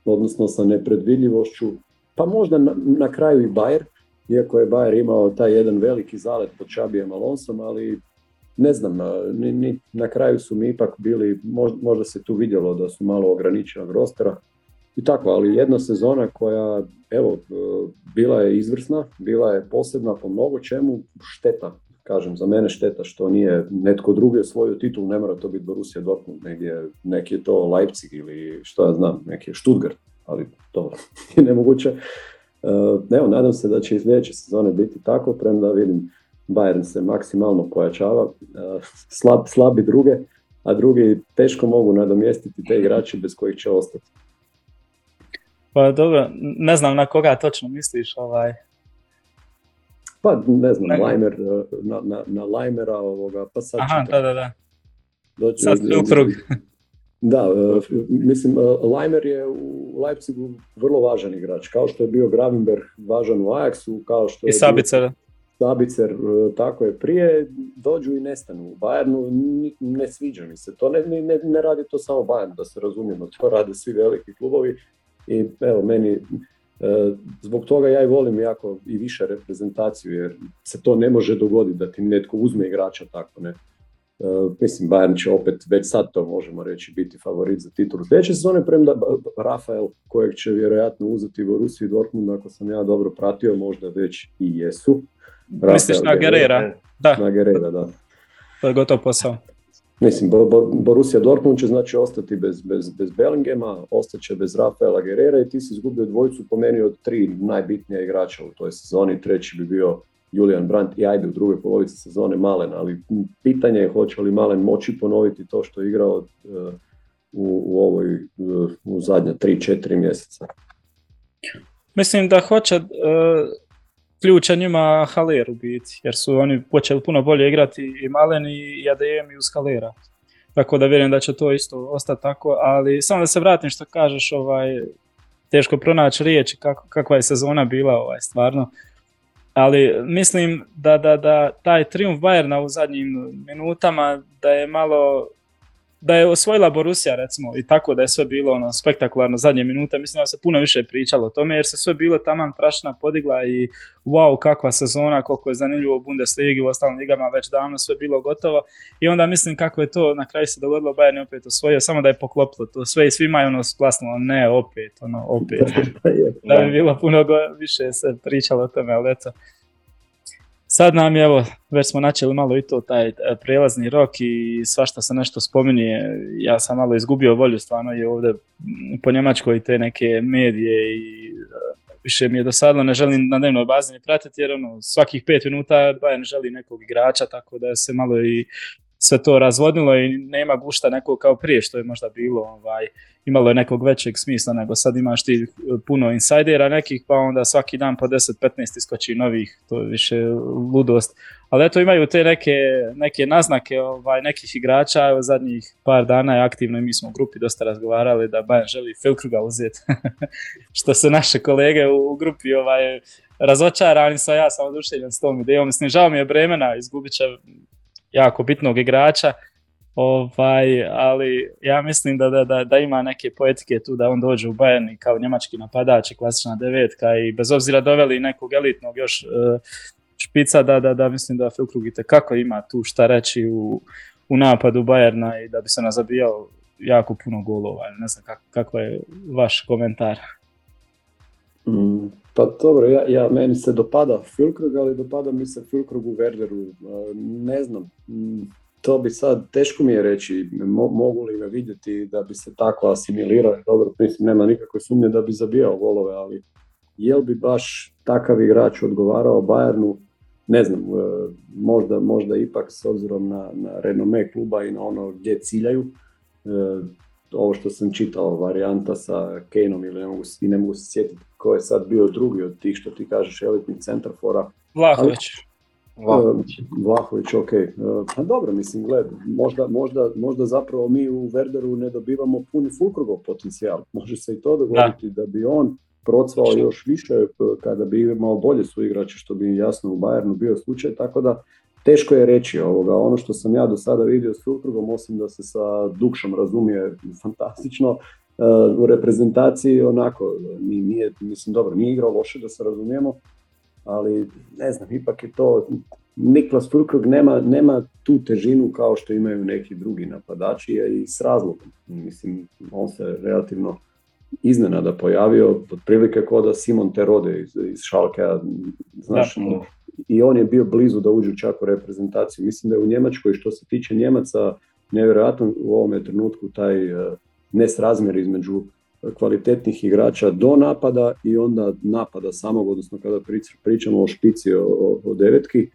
odnosno sa nepredvidljivošću, pa možda na, na kraju i Bayer, iako je Bayer imao taj jedan veliki zalet pod Čabijem Alonsom, ali ne znam, ni, ni, na kraju su mi ipak bili, možda, možda se tu vidjelo da su malo ograničenog rostera, i tako, ali jedna sezona koja, evo, e, bila je izvrsna, bila je posebna po mnogo čemu, šteta, kažem, za mene šteta što nije netko drugi osvojio titul, ne mora to biti Borussia Dortmund, negdje, neki je to Leipzig ili što ja znam, neki je Stuttgart, ali to je nemoguće. E, evo, nadam se da će i sljedeće sezone biti tako, premda vidim Bayern se maksimalno pojačava, e, slab, slabi druge, a drugi teško mogu nadomjestiti te igrače bez kojih će ostati. Pa dobro, ne znam na koga točno misliš ovaj. Pa ne znam, ne. Lajmer, eh, na, na, na Lajmera ovoga, pa sad Aha, da, da, da. Doći, sad u krug. Da, uh, mislim, uh, Lajmer je u Leipzigu vrlo važan igrač, kao što je bio Gravenberg važan u Ajaxu, kao što je I Sabicer. Sabicer, tako je prije, dođu i nestanu. U Bayernu ne sviđa mi se to, ne, ne, ne radi to samo Bayern, da se razumijemo, to rade svi veliki klubovi i evo meni e, zbog toga ja i volim jako i više reprezentaciju jer se to ne može dogoditi da ti netko uzme igrača tako ne. Uh, mislim Bayern će opet već sad to možemo reći biti favorit za titulu sljedeće sezone premda Rafael kojeg će vjerojatno uzeti u Rusiji Dortmund ako sam ja dobro pratio možda već i jesu. Misliš na Gerera? Da. Na Gerera, da. To je gotov posao. Mislim, Borussia Dortmund će znači ostati bez, bez, bez Bellingema, ostaće bez Rafaela Guerrera i ti si izgubio dvojicu po meni od tri najbitnija igrača u toj sezoni. Treći bi bio Julian Brandt i ajde u drugoj polovici sezone Malen, ali pitanje je hoće li Malen moći ponoviti to što je igrao uh, u, u ovoj uh, u zadnja 3-4 mjeseca. Mislim da hoće, uh, ključa njima Haler u biti, jer su oni počeli puno bolje igrati i Malen i ADM i uz Halera. Tako da vjerujem da će to isto ostati tako, ali samo da se vratim što kažeš, ovaj, teško pronaći riječi kako, kakva je sezona bila ovaj, stvarno. Ali mislim da, da, da taj triumf Bayerna u zadnjim minutama da je malo da je osvojila Borussia recimo i tako da je sve bilo ono spektakularno zadnje minute, mislim da se puno više pričalo o tome jer se sve bilo taman prašna podigla i wow kakva sezona, koliko je zanimljivo u Bundesligi, u ostalim ligama već davno sve bilo gotovo i onda mislim kako je to na kraju se dogodilo, Bayern je opet osvojio, samo da je poklopilo to sve i svima je ono splasnulo, ne opet, ono opet. da bi bilo puno više se pričalo o tome, ali eto, Sad nam je, evo, već smo načeli malo i to, taj e, prelazni rok i svašta se nešto spominje. Ja sam malo izgubio volju, stvarno je ovdje po Njemačkoj te neke medije i e, više mi je dosadno, ne želim na dnevnoj bazi pratiti jer ono, svakih pet minuta Bayern želi nekog igrača, tako da se malo i sve to razvodnilo i nema gušta nekog kao prije što je možda bilo, ovaj, imalo je nekog većeg smisla nego sad imaš ti puno insajdera nekih pa onda svaki dan po 10-15 iskoči novih, to je više ludost. Ali eto imaju te neke, neke naznake ovaj, nekih igrača, evo zadnjih par dana je aktivno i mi smo u grupi dosta razgovarali da Bayern želi Filkruga uzeti, što se naše kolege u, grupi ovaj, razočarani sa ja sam oduševljen s tom idejom. Mislim, žao mi je Bremena, izgubit će jako bitnog igrača, ovaj, ali ja mislim da, da, da, da, ima neke poetike tu da on dođe u Bayern i kao njemački napadač i klasična devetka i bez obzira doveli nekog elitnog još uh, špica da, da, da mislim da Filkrug kako ima tu šta reći u, u napadu Bayerna i da bi se nazabijao jako puno golova. Ne znam kako, kako je vaš komentar. Mm, pa dobro, ja, ja, meni se dopada Filkrug, ali dopada mi se Filkrug u Werderu. Ne znam, mm, to bi sad, teško mi je reći, mogu li ga vidjeti da bi se tako asimilirao. Dobro, mislim, nema nikakve sumnje da bi zabijao golove, ali jel bi baš takav igrač odgovarao Bayernu? Ne znam, e, možda, možda ipak s obzirom na, na renome kluba i na ono gdje ciljaju, e, ovo što sam čitao, varijanta sa Kaneom ili ne mogu, ne mogu se sjetiti ko je sad bio drugi od tih što ti kažeš elitnih centarfora. Vlahović. Vlahović. Vlahović, ok. Pa dobro, mislim, gled, možda, možda, možda zapravo mi u Werderu ne dobivamo puni Fulkrugov potencijal. Može se i to dogoditi da, da bi on procvao još više kada bi imao bolje suigrače, što bi jasno u Bayernu bio slučaj, tako da Teško je reći ovoga, ono što sam ja do sada vidio s Fulkrugom, osim da se sa Dukšom razumije fantastično, e, u reprezentaciji onako, nije, mislim dobro, nije igrao loše da se razumijemo, ali ne znam, ipak je to, Niklas Fulkrug nema, nema tu težinu kao što imaju neki drugi napadači i s razlogom. Mislim, on se relativno iznenada pojavio, otprilike kao da Simon Terode iz, iz Šalkea, znaš, i on je bio blizu da uđe čak u reprezentaciju. Mislim da je u Njemačkoj što se tiče Njemaca nevjerojatno u ovome trenutku taj e, nesrazmjer između kvalitetnih igrača do napada i onda napada samog, odnosno kada pričamo o špici, o, o devetki.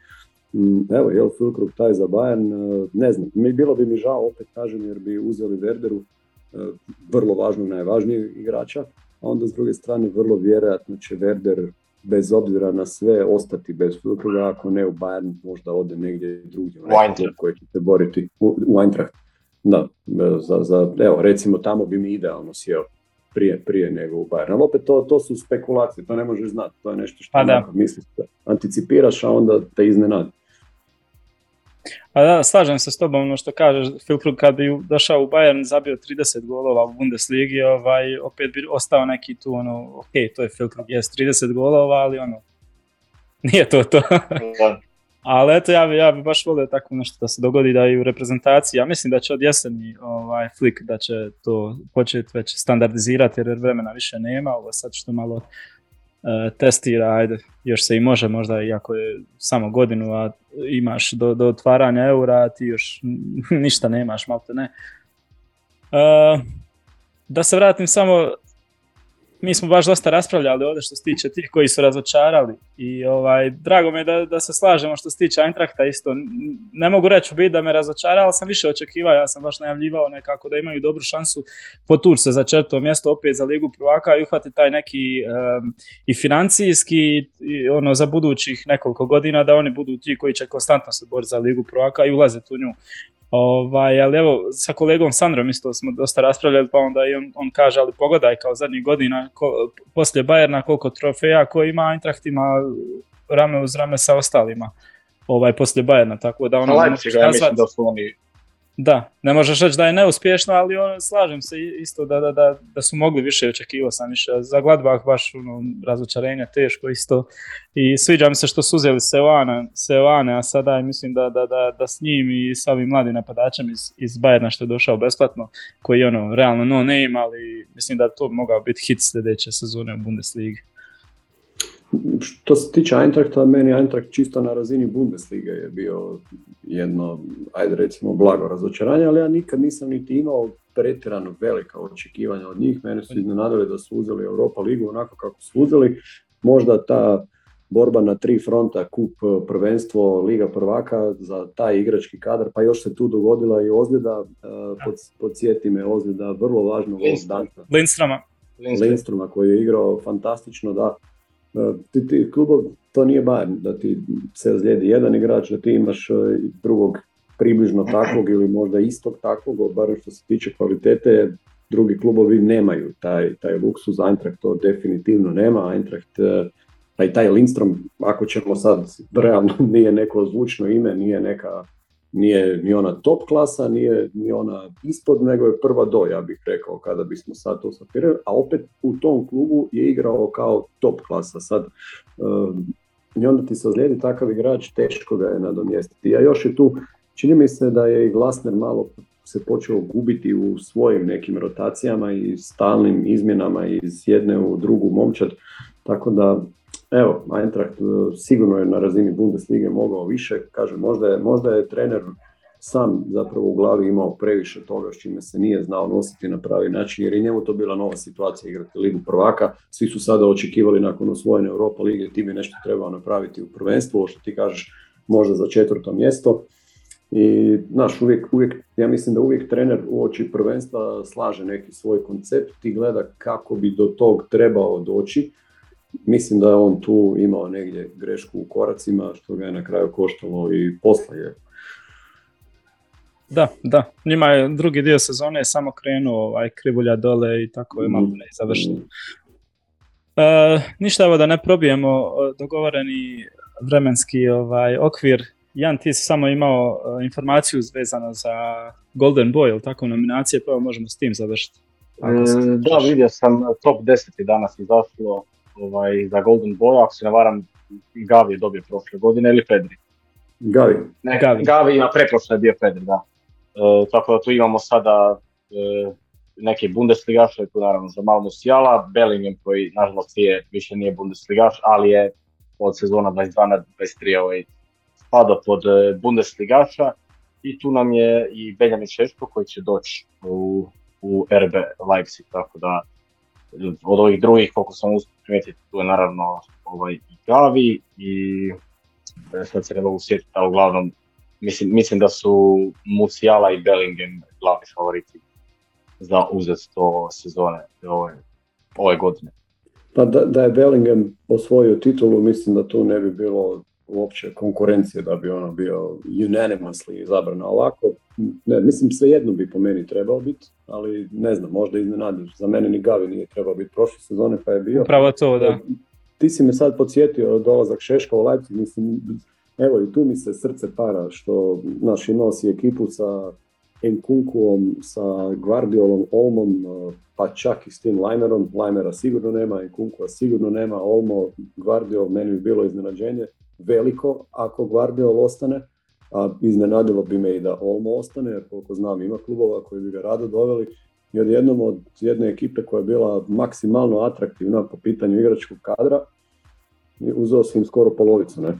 Mm, evo, jel Fulkrug taj za Bayern, e, ne znam, mi, bilo bi mi žao, opet kažem, jer bi uzeli Werderu, e, vrlo važnog, najvažnijeg igrača, a onda s druge strane vrlo vjerojatno će Werder bez obzira na sve ostati bez Fulkruga, ako ne u Bayern, možda ode negdje drugdje, u Eintracht koji će se boriti u, u Eintracht. Da, za, za, evo, recimo tamo bi mi idealno sjeo prije, prije nego u Bayern. Ali opet to, to su spekulacije, to ne možeš znati, to je nešto što pa misliš, anticipiraš, a onda te iznenadi. A da, slažem se s tobom, ono što kažeš, Filkrug kad bi došao u Bayern zabio 30 golova u Bundesligi, ovaj, opet bi ostao neki tu, ono, ok, to je Filkrug, jest 30 golova, ali ono, nije to to. Ali eto, ja bi, ja bi baš volio tako nešto da se dogodi da i u reprezentaciji, ja mislim da će od jeseni ovaj, Flick da će to početi već standardizirati jer vremena više nema, ovo sad što malo E, testira, ajde, još se i može možda iako je samo godinu, a imaš do, do otvaranja eura, ti još ništa nemaš, malo te ne. E, da se vratim samo mi smo baš dosta raspravljali ovdje što se tiče tih koji su razočarali i ovaj, drago mi je da, da se slažemo što se tiče Eintrachta isto. Ne mogu reći biti da me razočara, ali sam više očekivao, ja sam baš najavljivao nekako da imaju dobru šansu potući se za četvrto mjesto opet za ligu prvaka i uhvati taj neki i financijski i ono za budućih nekoliko godina da oni budu ti koji će konstantno se boriti za ligu prvaka i ulaziti u nju. Ovaj, ali evo, sa kolegom Sandrom isto smo dosta raspravljali, pa onda i on, on kaže, ali pogledaj kao zadnjih godina, ko, poslije Bajerna koliko trofeja koji ima Eintracht ima rame uz rame sa ostalima ovaj, poslije Bajerna, tako da ono... Leipzig, ja mislim da su oni da, ne možeš reći da je neuspješno, ali on, slažem se isto da, da, da, da su mogli više, očekivao sam više. Za Gladbach baš ono, razočarenje teško isto. I sviđa mi se što su uzeli Seoane, Seoane a sada mislim da, da, da, da s njim i sa ovim mladim napadačem iz, iz što je došao besplatno, koji ono realno no name, ali mislim da to mogao biti hit sljedeće sezone u Bundesligi. Što se tiče Eintrachta, meni Eintracht čisto na razini Bundesliga je bio jedno, ajde recimo, blago razočaranje, ali ja nikad nisam niti imao pretjerano velika očekivanja od njih. Mene su iznenadili da su uzeli Europa ligu onako kako su uzeli. Možda ta borba na tri fronta, kup, prvenstvo, liga prvaka za taj igrački kadar, pa još se tu dogodila i ozljeda, pod, podsjeti me ozljeda, vrlo važno Lindstroma. Lindstroma koji je igrao fantastično, da ti, ti klubov, to nije bar da ti se ozlijedi jedan igrač, da ti imaš drugog približno takvog ili možda istog takvog, barem što se tiče kvalitete, drugi klubovi nemaju taj, taj luksuz, Eintracht to definitivno nema, Eintracht pa i taj Lindstrom, ako ćemo sad, realno nije neko zvučno ime, nije neka, nije ni ona top klasa, nije ni ona ispod, nego je prva do, ja bih rekao, kada bismo sad to sapirali, a opet u tom klubu je igrao kao top klasa. Sad, um, i onda ti se ozlijedi takav igrač, teško ga je nadomjestiti. A još je tu, čini mi se da je i Glasner malo se počeo gubiti u svojim nekim rotacijama i stalnim izmjenama iz jedne u drugu momčad, tako da Evo, Eintracht e, sigurno je na razini Bundeslige mogao više, kažem, možda je, možda je trener sam zapravo u glavi imao previše toga s čime se nije znao nositi na pravi način, jer je njemu to bila nova situacija igrati ligu prvaka. Svi su sada očekivali nakon osvojene Europa lige, ti bi nešto trebao napraviti u prvenstvu, što ti kažeš možda za četvrto mjesto. I znaš, uvijek, uvijek, ja mislim da uvijek trener u oči prvenstva slaže neki svoj koncept i gleda kako bi do tog trebao doći mislim da je on tu imao negdje grešku u koracima, što ga je na kraju koštalo i posla je. Da, da. Njima je drugi dio sezone samo krenuo ovaj, krivulja dole i tako je malo ne završeno. Mm. E, ništa evo da ne probijemo dogovoreni vremenski ovaj okvir. Jan, ti si samo imao e, informaciju vezano za Golden Boy, ili tako nominacije, pa možemo s tim završiti. E, da, vidio sam top 10 danas izašlo ovaj, za Golden Boy, ako se ne varam, Gavi je dobio prošle godine ili Pedri? Gavi. Ne, Gavi. Gavi ima preprošle je bio Pedri, da. E, tako da tu imamo sada e, neke Bundesligaše, tu naravno za Malmo Sjala, Bellingham koji nažalost je, više nije Bundesligaš, ali je od sezona 22 na 23 ovaj, spada pod e, Bundesligaša i tu nam je i Benjamin Šeško koji će doći u, u RB Leipzig, tako da od ovih drugih, koliko sam uspio primijetiti, tu je naravno ovaj, i Gavi i e, sad se ne mogu sjetiti, ali uglavnom mislim, mislim da su Musiala i Bellingham glavni favoriti za uzet to sezone ove, ove godine. Pa da, da je Bellingham osvojio titulu, mislim da tu ne bi bilo uopće konkurencije da bi ono bio unanimously izabran ovako. Ne, mislim svejedno bi po meni trebao biti, ali ne znam, možda iznenadio. Za mene ni Gavi nije trebao biti prošle sezone pa je bio. Upravo to, da. Ti si me sad podsjetio dolazak Šeška u Leipzig, mislim, evo i tu mi se srce para što naš imao si ekipu sa Enkunkuom, sa Guardiolom, Olmom, pa čak i s tim Lajmerom. Lajmera sigurno nema, Enkunkua sigurno nema, Olmo, Guardiol, meni bi bilo iznenađenje veliko ako Guardiol ostane, a iznenadilo bi me i da Olmo ostane, jer koliko znam ima klubova koji bi ga rado doveli, jer jednom od jedne ekipe koja je bila maksimalno atraktivna po pitanju igračkog kadra, uzeo sam im skoro polovicu, ne?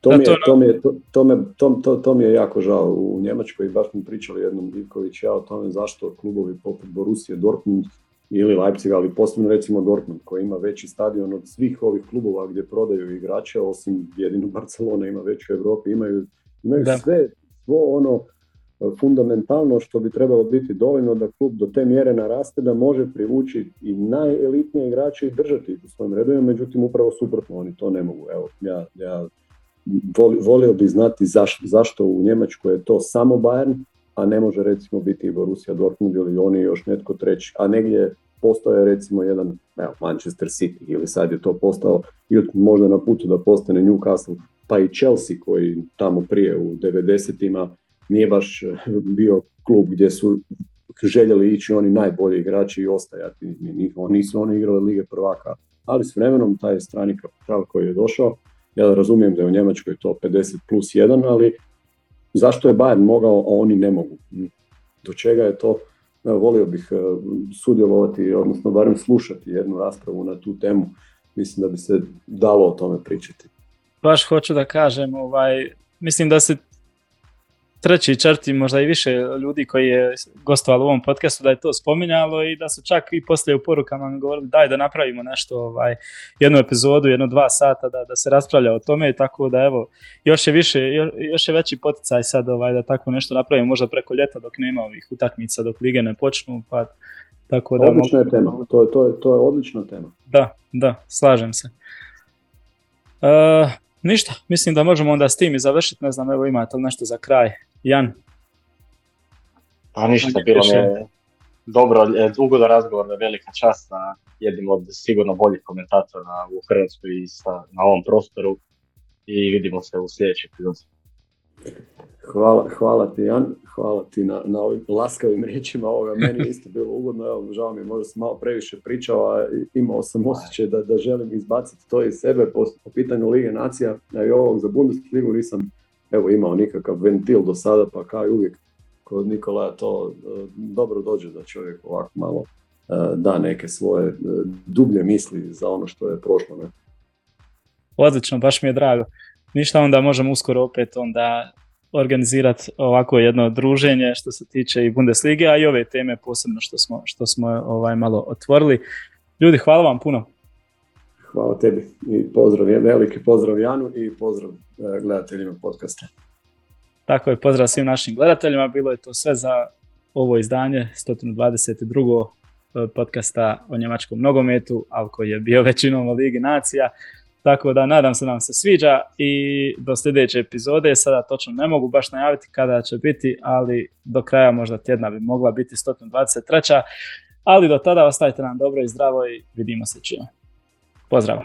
To, mi je, to, mi je, to, me, to, to, mi je jako žao u Njemačkoj, baš smo pričali jednom Divković ja o tome zašto klubovi poput Borusije, Dortmund ili Leipzig, ali posebno recimo Dortmund koji ima veći stadion od svih ovih klubova gdje prodaju igrače, osim jedino Barcelona ima veću u Europi, imaju, imaju sve, svo ono e, fundamentalno što bi trebalo biti dovoljno da klub do te mjere naraste da može privući i najelitnije igrače i držati ih u svojim redovima, međutim upravo suprotno oni to ne mogu. Evo, ja, ja volio bi znati zašto u Njemačkoj je to samo Bayern, a ne može recimo biti Borussia Dortmund ili oni još netko treći, a negdje postoje recimo jedan evo, Manchester City ili sad je to postao i možda na putu da postane Newcastle, pa i Chelsea koji tamo prije u 90-ima nije baš eh, bio klub gdje su željeli ići oni najbolji igrači i ostajati. Nisu oni igrali Lige prvaka, ali s vremenom taj strani kapital koji je došao, ja razumijem da je u Njemačkoj to 50 plus 1, ali zašto je Bayern mogao, a oni ne mogu? Hm. Do čega je to? volio bih e, sudjelovati, odnosno barem slušati jednu raspravu na tu temu. Mislim da bi se dalo o tome pričati. Baš hoću da kažem, ovaj, mislim da se treći, četvrti, možda i više ljudi koji je gostovalo u ovom podcastu da je to spominjalo i da su čak i poslije u porukama mi govorili daj da napravimo nešto, ovaj, jednu epizodu, jedno dva sata da, da se raspravlja o tome, tako da evo, još je više, još je veći poticaj sad ovaj, da tako nešto napravimo, možda preko ljeta dok nema ovih utakmica, dok lige ne počnu, pa tako da... Odlična je tema, to, to, je, to je odlična tema. Da, da, slažem se. Uh, ništa, mislim da možemo onda s tim i završiti, ne znam, evo imate li nešto za kraj. Jan? Pa ništa, bilo mi je dobro, e, ugodan razgovor, velika čast na jednim od sigurno boljih komentatora u Hrvatskoj i na ovom prostoru i vidimo se u sljedećem epizodi. Hvala, hvala ti Jan, hvala ti na, na ovim laskavim riječima ovoga. Meni je isto bilo ugodno, evo, žao mi je, možda sam malo previše pričao, a imao sam osjećaj da, da želim izbaciti to iz sebe po, po pitanju Lige Nacija, a i ovog za Bundesligu nisam evo imao nikakav ventil do sada, pa kao i uvijek kod Nikolaja to e, dobro dođe da čovjek ovako malo e, da neke svoje e, dublje misli za ono što je prošlo. Ne? Odlično, baš mi je drago. Ništa onda možemo uskoro opet onda organizirati ovako jedno druženje što se tiče i Bundeslige, a i ove teme posebno što smo, što smo ovaj malo otvorili. Ljudi, hvala vam puno. Hvala tebi i pozdrav, veliki pozdrav Janu i pozdrav e, gledateljima podcasta. Tako je, pozdrav svim našim gledateljima. Bilo je to sve za ovo izdanje 122. E, podcasta o njemačkom nogometu, ali je bio većinom o Ligi nacija. Tako da nadam se da vam se sviđa i do sljedeće epizode, sada točno ne mogu baš najaviti kada će biti, ali do kraja možda tjedna bi mogla biti 123. Ali do tada ostajte nam dobro i zdravo i vidimo se čim. Pozdrav.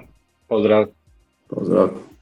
Pozdrav. Pozdrav.